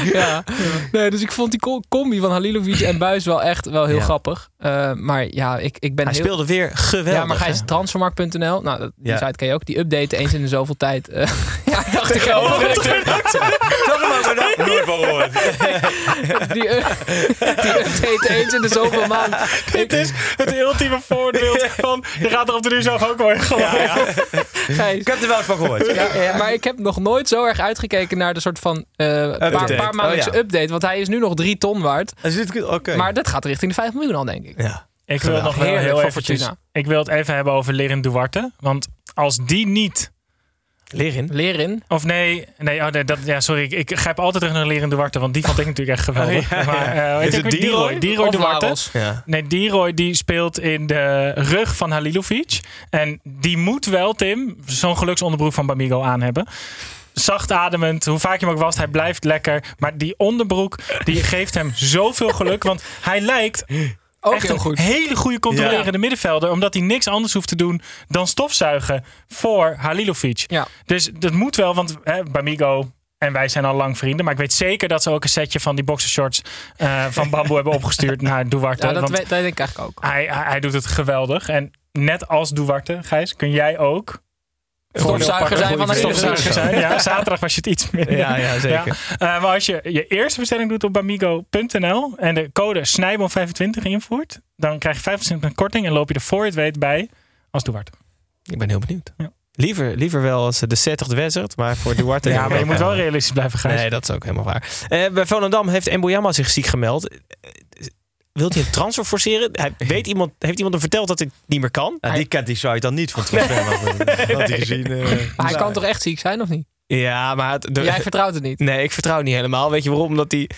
Ja. Nee, dus ik vond die co- combi van Halilovic en Buis wel echt wel heel Ja. grappig. Eh, maar ja, ik, ik ben Hij heel... speelde weer geweldig. Ja, maar ga eens transfermarkt.nl. Nou, dat, die Ja. site ken je ook. Die update eens in de zoveel tijd. eh, ja, ik dacht ik maar, maar dat nooit van gehoord. die, uh, die update eens in de zoveel maanden. Dit is het ultieme voorbeeld van... Je gaat er op de nu zelf ook. Gijs. Ik heb er wel van gehoord. Ja, maar ik heb nog nooit zo erg uitgekeken naar de soort van eh paar, Update. Paar maandelijkse Oh, ja. update. Want hij is nu nog drie ton waard. En zit ik- Oké. Maar dat gaat richting de 5 miljoen al, denk ik. Ja. Ik wil het nog heel eventjes... Fortuna. Ik wil het even hebben over Lerin Duarte. Want als die niet Lerin. Lerin. Of nee, nee, oh nee dat, ja, sorry. Ik, ik grijp altijd terug naar Lerin Duarte, want die vond ik natuurlijk echt geweldig. Oh, ja, Maar, ja. eh, hoe heet Is het? Leroy Of Duarte. Ja. Nee, Leroy die speelt in de rug van Halilovic. En die moet wel, Tim, zo'n geluksonderbroek van Bamigo aan hebben. Zacht ademend, hoe vaak je hem ook wast, hij blijft lekker. Maar die onderbroek, die geeft hem zoveel geluk. Want hij lijkt Ook echt heel een goed. hele goede controlerende middenvelder. Omdat hij niks anders hoeft te doen dan stofzuigen voor Halilovic. Ja. Dus dat moet wel, want hè, Bamigo en wij zijn al lang vrienden. Maar ik weet zeker dat ze ook een setje van die boxershorts eh, van Bamboe hebben opgestuurd naar Duarte. Ja, dat, want weet, dat denk ik eigenlijk ook. hij, hij, hij doet het geweldig. En net als Duarte, Gijs, kun jij ook... Stofzuiger zijn van een stofzuiger zijn. Ja, zaterdag was je het iets minder. Ja, ja, zeker. Eh, maar als je je eerste bestelling doet op bamigo.nl en de code snijbom25 invoert, dan krijg je 5% korting en loop je er voor je het weet bij als Duarte. Ik ben heel benieuwd. Ja. Liever, liever wel als de set of the Wizard, maar voor Duarte... Ja, maar je moet wel realistisch blijven, Gijs. Nee, dat is ook helemaal waar. Eh, bij Volendam heeft Mboyama zich ziek gemeld. Eh, Wilt hij een transfer forceren? Hij, weet iemand, heeft iemand hem verteld dat het niet meer kan? Ja, die kent die site dan niet van Transfermarkt. Had hij gezien. eh, Maar hij kan toch echt ziek zijn, of niet? Ja, maar... Het, de- Jij vertrouwt het niet. Nee, ik vertrouw het niet helemaal. Weet je waarom? Omdat die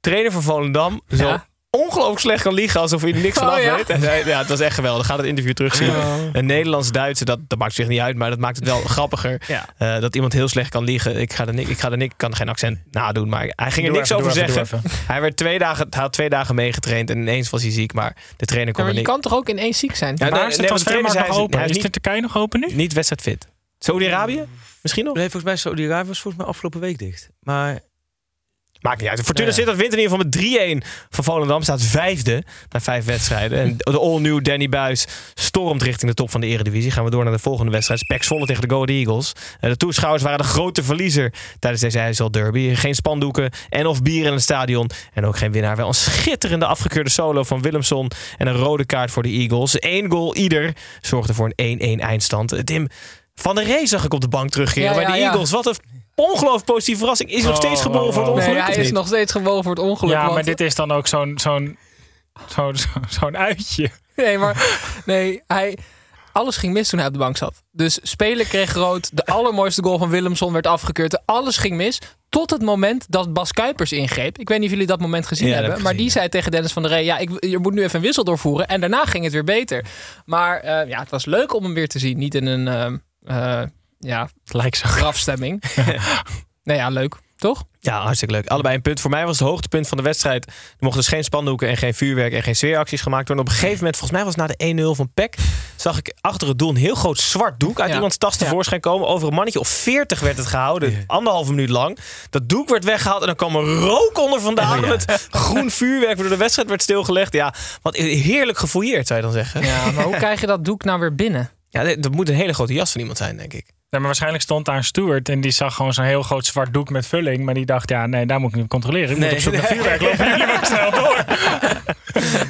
trainer van Volendam zo Ja. Ongelooflijk slecht kan liegen alsof hij er niks van Oh, ja? weet. En ja, het was echt geweldig. Ga het interview terugzien. Oh. Een Nederlands-Duitse, dat, dat maakt zich niet uit, maar dat maakt het wel grappiger. Ja. Eh, dat iemand heel slecht kan liegen. Ik ga er, ni- ik ga er ni- ik kan geen accent nadoen, maar hij ging er Doe niks even, over even, zeggen. Hij, werd twee dagen, hij had twee dagen meegetraind en ineens was hij ziek, maar de trainer Ja, kon maar er je niet, kan toch ook ineens ziek zijn? Ja, nee, is de nee, want de trainer nog zei- open? hij is Is de Turkije nog open nu? niet wedstrijdfit. Saudi-Arabië? Misschien nog? Nee, volgens mij Saudi-Arabië was volgens mij afgelopen week dicht. Maar Maakt niet uit. Fortuna Ja. Sittard wint in ieder geval met 3-1 van Volendam. Staat vijfde na vijf wedstrijden. En de all-new Danny Buis stormt richting de top van de eredivisie. Gaan we door naar de volgende wedstrijd. Spek Zwolle tegen de Go Eagles. Eh, De toeschouwers waren de grote verliezer tijdens deze IJssel Derby. Geen spandoeken en of bier in het stadion. En ook geen winnaar. Wel een schitterende afgekeurde solo van Willemson. En een rode kaart voor de Eagles. Eén goal ieder zorgde voor een 1-1 eindstand. Tim van der Rey zag ik op de bank terugkeren Ja, bij ja, de ja. Eagles. Wat een ongelooflijk positieve verrassing. Is hij nog steeds Oh, geboren oh, voor het oh. ongeluk Nee, hij is nog steeds gewoon voor het ongeluk. Ja, want- maar dit is dan ook zo'n zo'n zo'n zo, zo'n uitje. Nee, maar nee, hij, alles ging mis toen hij op de bank zat. Dus Spelen kreeg rood. De allermooiste goal van Willemson werd afgekeurd. Alles ging mis. Tot het moment dat Bas Kuipers ingreep. Ik weet niet of jullie dat moment gezien Ja, hebben. maar die zei tegen Dennis van der Rey... Ja, ik, je moet nu even een wissel doorvoeren. En daarna ging het weer beter. Maar eh, ja, het was leuk om hem weer te zien. Niet in een ehm, eh, ja, Lijkt zo. grafstemming. nee, ja, leuk. Toch? Ja, hartstikke leuk. Allebei een punt. Voor mij was het hoogtepunt van de wedstrijd. Er mochten dus geen spandoeken en geen vuurwerk en geen sfeeracties gemaakt worden. Op een gegeven moment, volgens mij was het na de 1-0 van PEC, zag ik achter het doel een heel groot zwart doek uit Ja. iemands tas tevoorschijn komen. Over een mannetje of 40 werd het gehouden. Anderhalve minuut lang. Dat doek werd weggehaald en dan kwam er rook onder vandaan. Met groen vuurwerk, waardoor de wedstrijd werd stilgelegd. Ja, wat heerlijk gefouilleerd, zou je dan zeggen. Ja, maar hoe krijg je dat doek nou weer binnen? Ja, dat moet een hele grote jas van iemand zijn, denk ik. Maar waarschijnlijk stond daar een steward en die zag gewoon zo'n heel groot zwart doek met vulling. Maar die dacht, ja, nee, daar moet ik niet op controleren. Ik moet op zoek naar vuurwerk. Lopen jullie maar snel door.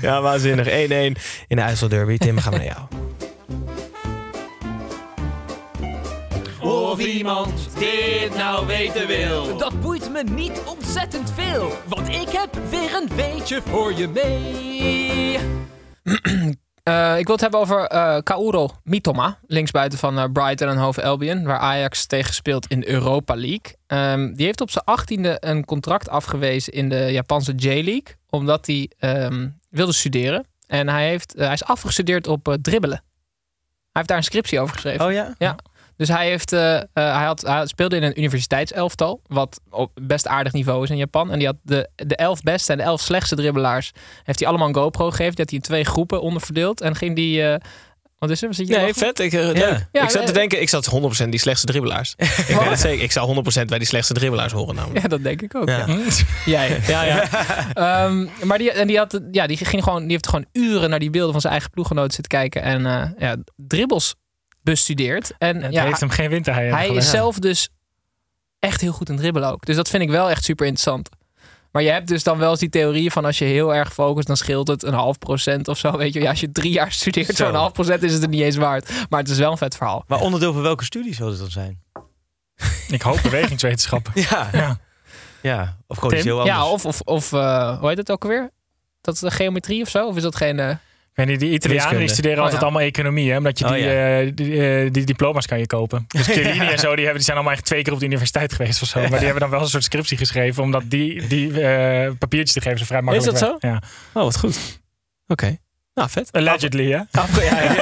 Ja, waanzinnig. 1-1 in de IJssel Derby. Tim, gaan we naar jou. Of iemand dit nou weten wil. Dat boeit me niet ontzettend veel. Want ik heb weer een beetje voor je mee. Eh, ik wil het hebben over eh Kaouro Mitoma, linksbuiten van eh, Brighton en Hove Albion, waar Ajax tegen speelt in de Europa League. Ehm, die heeft op zijn achttiende een contract afgewezen in de Japanse J-League, omdat hij ehm, wilde studeren. En hij, heeft, hij is afgestudeerd op dribbelen. Hij heeft daar een scriptie over geschreven. Oh ja? Ja. Dus hij, heeft, eh, eh, hij, had, hij speelde in een universiteitselftal, wat op best aardig niveau is in Japan. En die had de, de elf beste en de elf slechtste dribbelaars, heeft hij allemaal een GoPro gegeven. Die had hij in twee groepen onderverdeeld. En ging die, eh, wat is er? Zit je Nee, lachen? vet. Ik, leuk. Ja, ik zat te denken, ik zat 100% die slechtste dribbelaars. ik weet het zeker. Ik zou 100% bij die slechtste dribbelaars horen namelijk. Ja, dat denk ik ook. Ja. Ja. Jij. Ja, ja. Ehm, maar die, en die, had, ja, die, ging gewoon, die heeft gewoon uren naar die beelden van zijn eigen ploeggenoten zitten kijken. En ja, dribbles bestudeerd. En Het ja, heeft hem geen winterhei hij is zelf dus echt heel goed in dribbelen ook. Dus dat vind ik wel echt super interessant. Maar je hebt dus dan wel eens die theorie van als je heel erg focust, dan scheelt het een half procent of zo. Weet je, ja, als je drie jaar studeert, Zo. zo'n half procent is het er niet eens waard. Maar het is wel een vet verhaal. Maar onderdeel van welke studie zou het dan zijn? Ik hoop bewegingswetenschappen. Ja. Ja. Ja, of gewoon heel anders. Ja, of, of, of eh, hoe heet het ook alweer? Dat is de geometrie of zo? Of is dat geen... eh, niet, die Italianen die studeren Oh, altijd ja. allemaal economie, hè? Omdat je Oh, die, ja. eh, die, eh, die diploma's kan je kopen. Dus Chiellini en zo, die, hebben, die zijn allemaal echt twee keer op de universiteit geweest of zo. Maar die hebben dan wel een soort scriptie geschreven, omdat die, die eh, papiertjes te geven ze vrij makkelijk Is dat weg. Ja. Oh, wat goed. Oké. Nou, vet. Allegedly, hè? Ja, ja.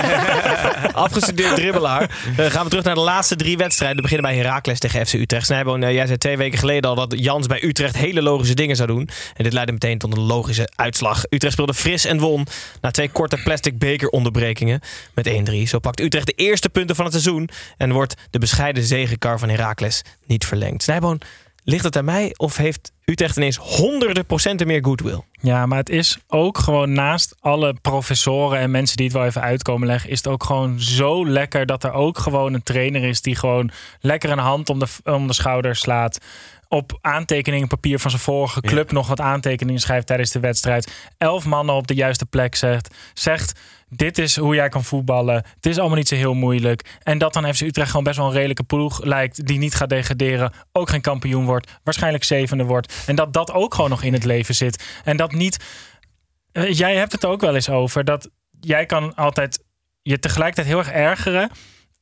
Afgestudeerd dribbelaar. Eh, gaan we terug naar de laatste drie wedstrijden. We beginnen bij Heracles tegen FC Utrecht. Snijboon, eh, jij zei twee weken geleden al dat Jans bij Utrecht hele logische dingen zou doen. En dit leidde meteen tot een logische uitslag. Utrecht speelde fris en won na twee korte plastic bekeronderbrekingen met 1-3. Zo pakt Utrecht de eerste punten van het seizoen en wordt de bescheiden zegenkar van Heracles niet verlengd. Snijboon, ligt het aan mij of heeft Utrecht ineens honderden procenten meer goodwill? Ja, maar het is ook gewoon naast alle professoren en mensen die het wel even uitkomen leggen, is het ook gewoon zo lekker dat er ook gewoon een trainer is die gewoon lekker een hand om de, om de schouder slaat. Op aantekeningen papier van zijn vorige club nog wat aantekeningen schrijft tijdens de wedstrijd. Elf mannen op de juiste plek zegt. Zegt, dit is hoe jij kan voetballen. Het is allemaal niet zo heel moeilijk. En dat dan FC Utrecht gewoon best wel een redelijke ploeg lijkt. Die niet gaat degraderen. Ook geen kampioen wordt. Waarschijnlijk zevende wordt. En dat dat ook gewoon nog in het leven zit. En dat niet... eh, jij hebt het ook wel eens over. Dat jij kan altijd je tegelijkertijd heel erg ergeren.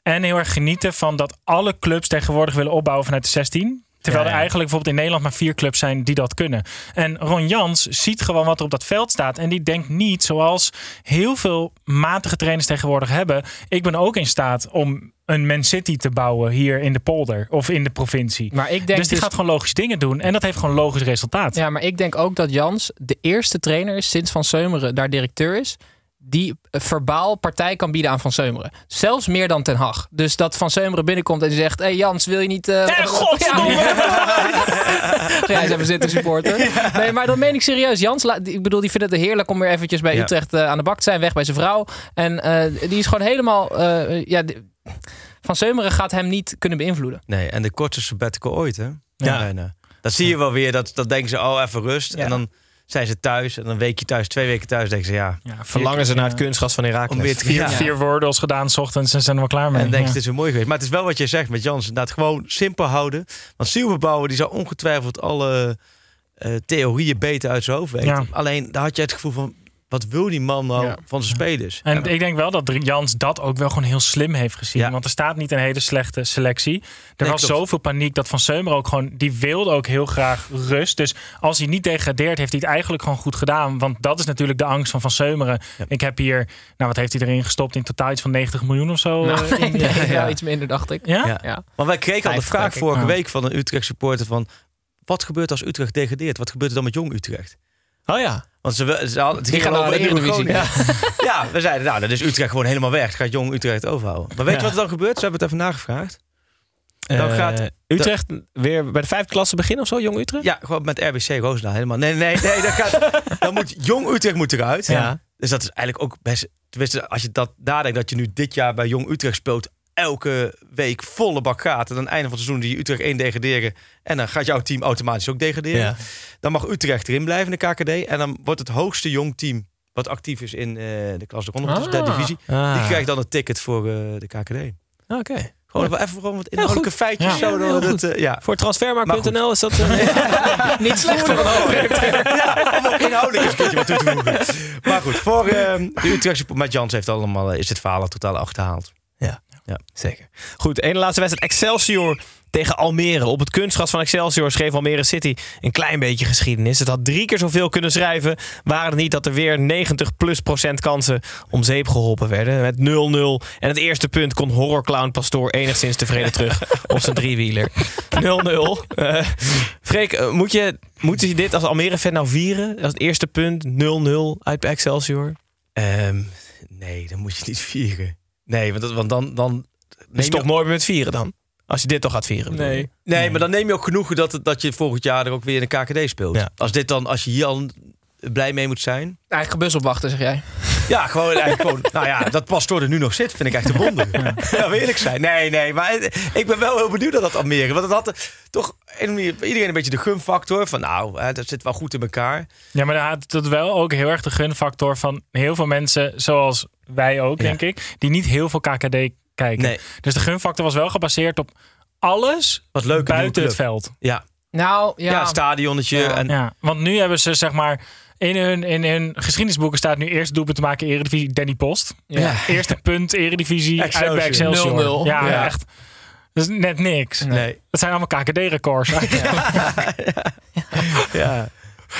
En heel erg genieten van dat alle clubs tegenwoordig willen opbouwen vanuit de 16. Terwijl er eigenlijk bijvoorbeeld in Nederland maar vier clubs zijn die dat kunnen. En Ron Jans ziet gewoon wat er op dat veld staat. En die denkt niet zoals heel veel matige trainers tegenwoordig hebben. Ik ben ook in staat om een Man City te bouwen hier in de polder of in de provincie. Maar ik denk dus die dus- gaat gewoon logische dingen doen. En dat heeft gewoon logisch resultaat. Ja, maar ik denk ook dat Jans de eerste trainer is sinds Van Seumeren daar directeur is. Die verbaal partij kan bieden aan Van Seumeren. Zelfs meer dan Ten Hag. Dus dat Van Seumeren binnenkomt en die zegt: Hé hey Jans, wil je niet. eh Hey, godverdomme! Ja, hij is even zitten supporter. Nee, maar dat meen ik serieus. Jans, ik bedoel, die vindt het heerlijk om weer eventjes bij Ja. Utrecht eh, aan de bak te zijn. Weg bij zijn vrouw. En eh, die is gewoon helemaal. eh, ja, van Seumeren gaat hem niet kunnen beïnvloeden. Nee, en de kortste sabbatical ooit, hè? Ja. Bijna. Dat zie je wel weer. Dat, dat denken ze, oh, even rust. Ja. En dan zijn ze thuis. En een weekje thuis, twee weken thuis. denken ze, ja. Ja, Verlangen ze naar het kunstgas van Heracles? Om weer Vier, ja. vier gedaan, s ochtends en zijn wel klaar mee. En denk je, Ja. het is zo mooi geweest. Maar het is wel wat je zegt met Jans. Inderdaad, gewoon simpel houden. Want Silberbouwer, die zou ongetwijfeld alle eh, theorieën beter uit zijn hoofd weten. Alleen, daar had je het gevoel van, wat wil die man nou Ja. van zijn spelers? En ik denk wel dat Jans dat ook wel gewoon heel slim heeft gezien. Ja. Want er staat niet een hele slechte selectie. Er Nee, was klopt. zoveel paniek dat Van Seumer ook gewoon... Die wilde ook heel graag rust. Dus als hij niet degradeert, heeft hij het eigenlijk gewoon goed gedaan. Want dat is natuurlijk de angst van Van Seumeren. Ik heb hier... Nou, wat heeft hij erin gestopt? In totaal iets van 90 miljoen of zo? Nou, eh, in- nee, ja, iets minder, dacht ik. Ja? Ja. Ja. Maar wij kregen al de vraag vorige week van een Utrecht supporter van... Wat gebeurt als Utrecht degradeert? Wat gebeurt er dan met Jong Utrecht? Oh ja. Want ze, ze het ging naar de Eredivisie. Ja. we zeiden, nou, dan is Utrecht gewoon helemaal weg. Gaat Jong Utrecht overhouden. Maar weet je Ja. wat er dan gebeurt? Ze hebben het even nagevraagd. Dan Eh, gaat- Utrecht weer bij de vijfde klasse beginnen of zo, Jong Utrecht? Ja, gewoon met RBC Roosendaal helemaal. Nee, nee, nee. Dan, gaat, dan moet Jong Utrecht moet eruit. Ja. Dus dat is eigenlijk ook best... Tenminste, als je dat nadenkt dat je nu dit jaar bij Jong Utrecht speelt... elke week volle bak gaat. En aan het einde van het seizoen die Utrecht 1 degraderen. En dan gaat jouw team automatisch ook degraderen. Ja. Dan mag Utrecht erin blijven in de KKD. En dan wordt het hoogste Jong team wat actief is in eh, de dus de Ah. divisie. Ah. Die krijgt dan een ticket voor eh, de KKD. Oké. Gewoon even, gewoon wat inhoudelijke goed. feitjes. Ja. Zo, Ja, dat, eh, ja. Voor transfermarkt.nl is dat... Niet slecht voor een ja, inhoudelijk eens een wat toe te voegen. Maar goed, voor de Utrechtse... Met Jans heeft allemaal, is het verhaal al totaal achterhaald. Zeker. Goed, ene laatste wedstrijd. Excelsior tegen Almere. Op het kunstgras van Excelsior schreef Almere City een klein beetje geschiedenis. Het had drie keer zoveel kunnen schrijven. Waren het niet dat er weer 90 plus procent kansen om zeep geholpen werden. Met 0-0. En het eerste punt kon horrorclown Pastoor enigszins tevreden terug op zijn driewieler. 0-0. Eh Freek, eh, moet je, moet je dit als Almere-fan nou vieren? Als het eerste punt 0-0 uit bij Excelsior? Ehm, nee, dan moet je niet vieren. Nee, want, dat- want dan... dan Dus neem toch nooit meer met vieren dan? Als je dit toch gaat vieren. je? Nee, maar dan neem je ook genoegen dat, het- dat je volgend jaar er ook weer in de KKD speelt. Ja. Als, dit dan, als je hier al blij mee moet zijn. Eigenlijk bus opwachten, zeg jij. Ja, gewoon, nou ja, dat Pastoor er nu nog zit, vind ik echt een wonder. Ja, wil eerlijk zijn. Nee, nee, maar ik ben wel heel benieuwd naar dat Almere. Want het had toch iedereen een beetje de gunfactor. Van nou, hè, dat zit wel goed in elkaar. Ja, maar dan had het wel ook heel erg de gunfactor van heel veel mensen, zoals wij ook, Ja. denk ik, die niet heel veel KKD kijken. Nee. Dus de gunfactor was wel gebaseerd op alles Wat leuk. buiten het veld. Ja, Nou, ja. ja. stadionnetje. Ja. En, Ja, want nu hebben ze zeg maar. In hun, in hun geschiedenisboeken staat nu eerst doelpunt te maken Eredivisie Danny Post. Ja. Eerste punt Eredivisie uit bij Excelsior. Excelsior. 0-0. Ja, Ja. echt. Dat is net niks. Nee. Dat zijn allemaal KKD-records. Ja.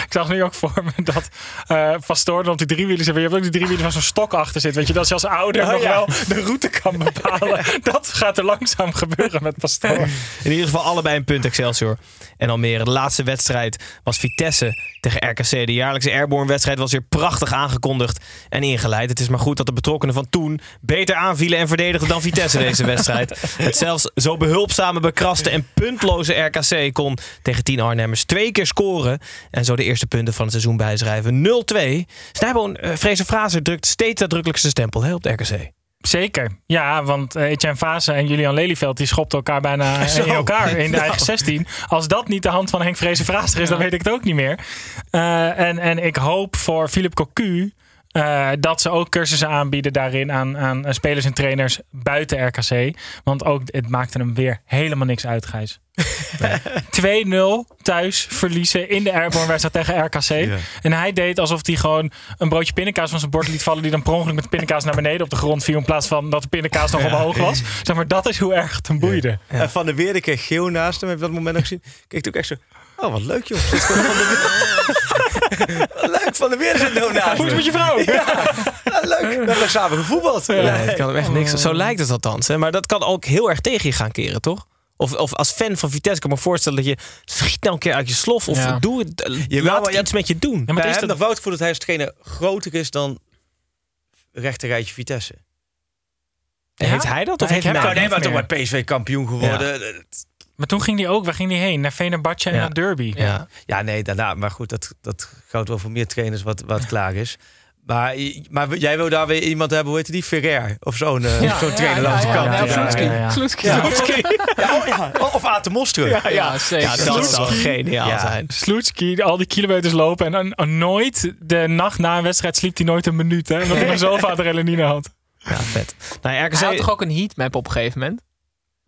Ik zag nu ook voor me dat eh Van Stoorden op die driewielen zit. Je hebt ook die driewielen van zo'n stok achter zit. Weet je, dat je als ouder Oh, nog ja. wel de route kan bepalen. Dat gaat er langzaam gebeuren met Pastoor. In ieder geval allebei een punt Excelsior en Almere. De laatste wedstrijd was Vitesse tegen RKC. De jaarlijkse Airborne wedstrijd was weer prachtig aangekondigd en ingeleid. Het is maar goed dat de betrokkenen van toen beter aanvielen en verdedigden dan Vitesse deze wedstrijd. Het zelfs zo behulpzame, bekraste en puntloze RKC kon tegen 10 Arnhemmers twee keer scoren. En zo de eerste punten van het seizoen bijschrijven. 0-2. Snijboon, uh, Fraser Fraser drukt steeds uitdrukkelijkste stempel hè, op de RKC. Zeker. Ja, want uh, Etienne Vase en Julian Lelyveld die schopten elkaar bijna Zo. in elkaar in de eigen 16. Als dat niet de hand van Henk Vrezen Vraaster is, dan weet ik het ook niet meer. Uh, en, en ik hoop voor Philip Cocu uh, dat ze ook cursussen aanbieden daarin aan, aan spelers en trainers buiten RKC. Want ook het maakte hem weer helemaal niks uit, Gijs. Nee. 2-0 thuis verliezen in de Airborne wedstrijd tegen RKC. En hij deed alsof hij gewoon een broodje pindakaas van zijn bord liet vallen. Die dan per ongeluk met de pindakaas naar beneden op de grond viel. In plaats van dat de pindakaas nog ja. omhoog was. Zeg maar, dat is hoe erg het hem boeide. Ja. En Van de kreeg geel naast hem. Heb je dat moment nog gezien? Keek ook echt zo... Oh, wat leuk joh. Leuk, Van de Weerde zit nou Hoe is het met je vrouw? Ja, leuk. We hebben samen gevoetbald. Ja, het kan hem echt niks. Zo lijkt het althans. Hè? Maar dat kan ook heel erg tegen je gaan keren, toch? Of, of als fan van Vitesse kan ik me voorstellen dat je schiet nou een keer uit je slof. Of ja. doe het, je laat het iets met je doen. Ja, maar het is nog wel het gevoel dat hij als trainer groter is dan rechterrijtje Vitesse. Ja? Heeft hij dat? Of hij heeft hij nou, nee, maar toch bij PSV kampioen geworden. Maar toen ging hij ook, waar ging hij heen? Naar Venerbatje en ja. naar Derby. Ja. ja, nee, daarna. Maar goed, dat, dat geldt wel voor meer trainers wat, wat klaar is. Maar, maar jij wil daar weer iemand hebben, hoe heet die? Ferrer of zo'n uh, ja, zo trainer langs de kant. Sloetski. Of Aten Mosteren. Ja, ja, zeker. Ja, dat zou geniaal zijn. Sloetski, al die kilometers lopen en dan, uh, nooit, de nacht na een wedstrijd sliep hij nooit een minuut. Hè, omdat hij maar zoveel adrenaline had. Ja, vet. Nou, RKC... Hij had toch ook een heatmap op een gegeven moment?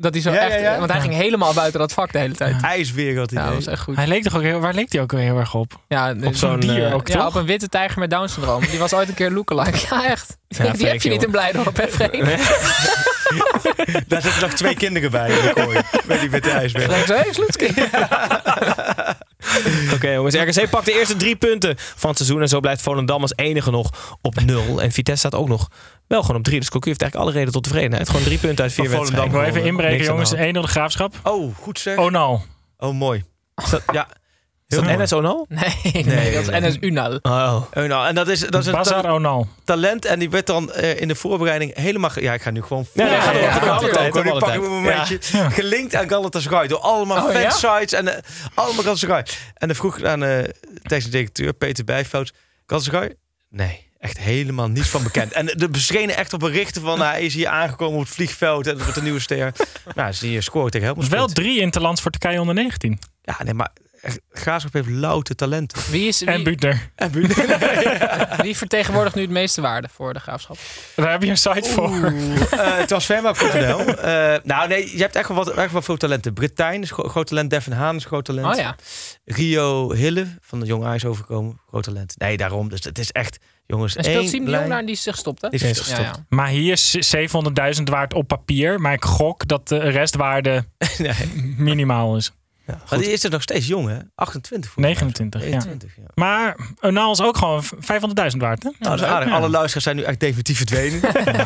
Dat hij zo Ja, echt, ja, ja. want hij ging helemaal buiten dat vak de hele tijd. Hij. Ja, dat deed. was echt goed. Hij leek toch ook heel, waar leek hij ook weer heel erg op? Ja, Op zo'n dier eh, ook, ja, toch? op een witte tijger met Down syndroom. Die was ooit een keer lookalike. Ja, echt. Ja, die heb je niet in Blijdorp, hè, Freek? Daar zitten nog twee kinderen bij in de kooi. Met die witte IJsweer. Freek zo, hey. Oké jongens, RKC pakt de eerste drie punten van het seizoen. En zo blijft Volendam als enige nog op nul. En Vitesse staat ook nog wel gewoon op drie. Dus Cocu heeft eigenlijk alle reden tot tevredenheid. Gewoon drie punten uit vier Volendam wedstrijden. Ik wil even inbreken, de jongens. hand. 1-0 de graafschap. Oh, goed zeg. Oh, nou. Oh, mooi. Is dat, Ja. is dat. NS Onal? Nee, nee, dat is NS Unal. Oh. Nou, en dat is, dat is een Bazar ta- Onal. talent. En die werd dan eh, in de voorbereiding helemaal... Ja, ik ga nu gewoon... Ja, ja, ja, ja, alle Nu pak ik een momentje. Gelinkt aan Galatasaray. Door allemaal Oh, ja? fansites. En eh, allemaal Galatasaray. En dan vroeg ik aan de technische directeur Peter Bijfout. Galatasaray? Nee. Echt helemaal niets van bekend. En er beschenen echt op berichten van... hij is hier aangekomen op het vliegveld. En wordt een nieuwe ster. nou, ze hier scoort tegen Dus helemaal wel drie interlands voor Turkije onder 19. Ja, nee, maar Graafschap heeft louter talenten. Wie, is, En wie. En Buurten- wie vertegenwoordigt nu het meeste waarde voor de graafschap? Daar heb je een site voor. Oeh, uh, transfermarkt.nl. Eh, nou nee, je hebt echt wel, wat, echt wel veel talenten. Brittijn is gro- groot talent. Devin Haan is groot talent. Oh ja. Rio Hille van de Jonge IJs overkomen. Groot talent. Nee, daarom. Dus het is echt, jongens, En speelt één Siem. Jong en die zich gestopt, hè? Die is zich Ja, gestopt. ja. Maar hier is 700.000 waard op papier. Maar ik gok dat de restwaarde nee. minimaal is. Ja, maar die is er nog steeds jong, hè? 28 voor mij. 29, ja. 29, ja. Maar Onal is ook gewoon 500.000 waard. Hè? Nou, dat is aardig. Ja. Alle luisteraars zijn nu echt definitief verdwenen.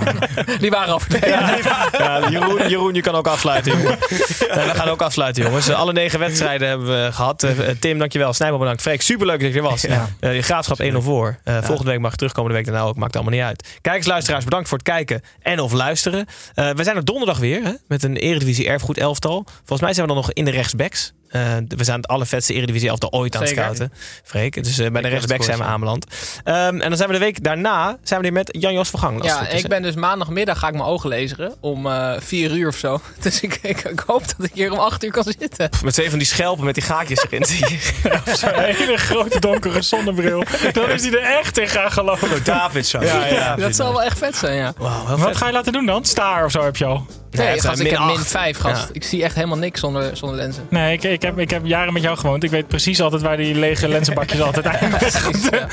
Die waren al Ja, Jeroen, Jeroen, je kan ook afsluiten, jongen. We gaan ook afsluiten, jongens. Alle negen wedstrijden hebben we gehad. Eh, Tim, dankjewel. Snijboom, bedankt. Freek, superleuk dat je er was. Ja. Eh, je graafschap 1-0 voor. Eh, Volgende week mag je terugkomen, de week daarna ook. Maakt allemaal niet uit. Kijkers, luisteraars, bedankt voor het kijken en of luisteren. Eh, we zijn er donderdag weer hè, met een Eredivisie erfgoed elftal. Volgens mij zijn we dan nog in de rechtsbacks. Thanks. Eh, we zijn het allervetste Eredivisie elftal ooit aan het scouten. Freek, dus eh, bij de heb het rechtsbacks zijn we aanbeland. Ehm, en dan zijn we de week daarna zijn we weer met Jan-Jos van Gang. als het Ja, is, ik ben dus maandagmiddag ga ik mijn ogen lezen om eh vier uur of zo. Dus ik, ik, ik hoop dat ik hier om acht uur kan zitten. Met twee van die schelpen met die gaatjes erin. zie je. Zo'n hele grote donkere zonnebril. Dan is hij er echt in gaan geloven. David zo. Ja, ja. Dat zal wel echt vet zijn, ja. Wat vet. ga je laten doen dan? Staar of zo heb je al. Nee, gast, ik heb min min acht. 5, gast. Ja. Ik zie echt helemaal niks zonder, zonder lenzen. Nee, ik, ik, heb, ik heb jaren met jou gewoond. Ik weet precies altijd waar die lege lenzenbakjes altijd eindigen.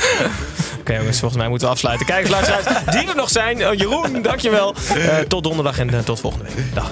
Oké jongens, volgens mij moeten we afsluiten. Kijkers, luisteraars die er nog zijn. Oh, Jeroen, dankjewel. Eh tot donderdag en eh, tot volgende week. Dag.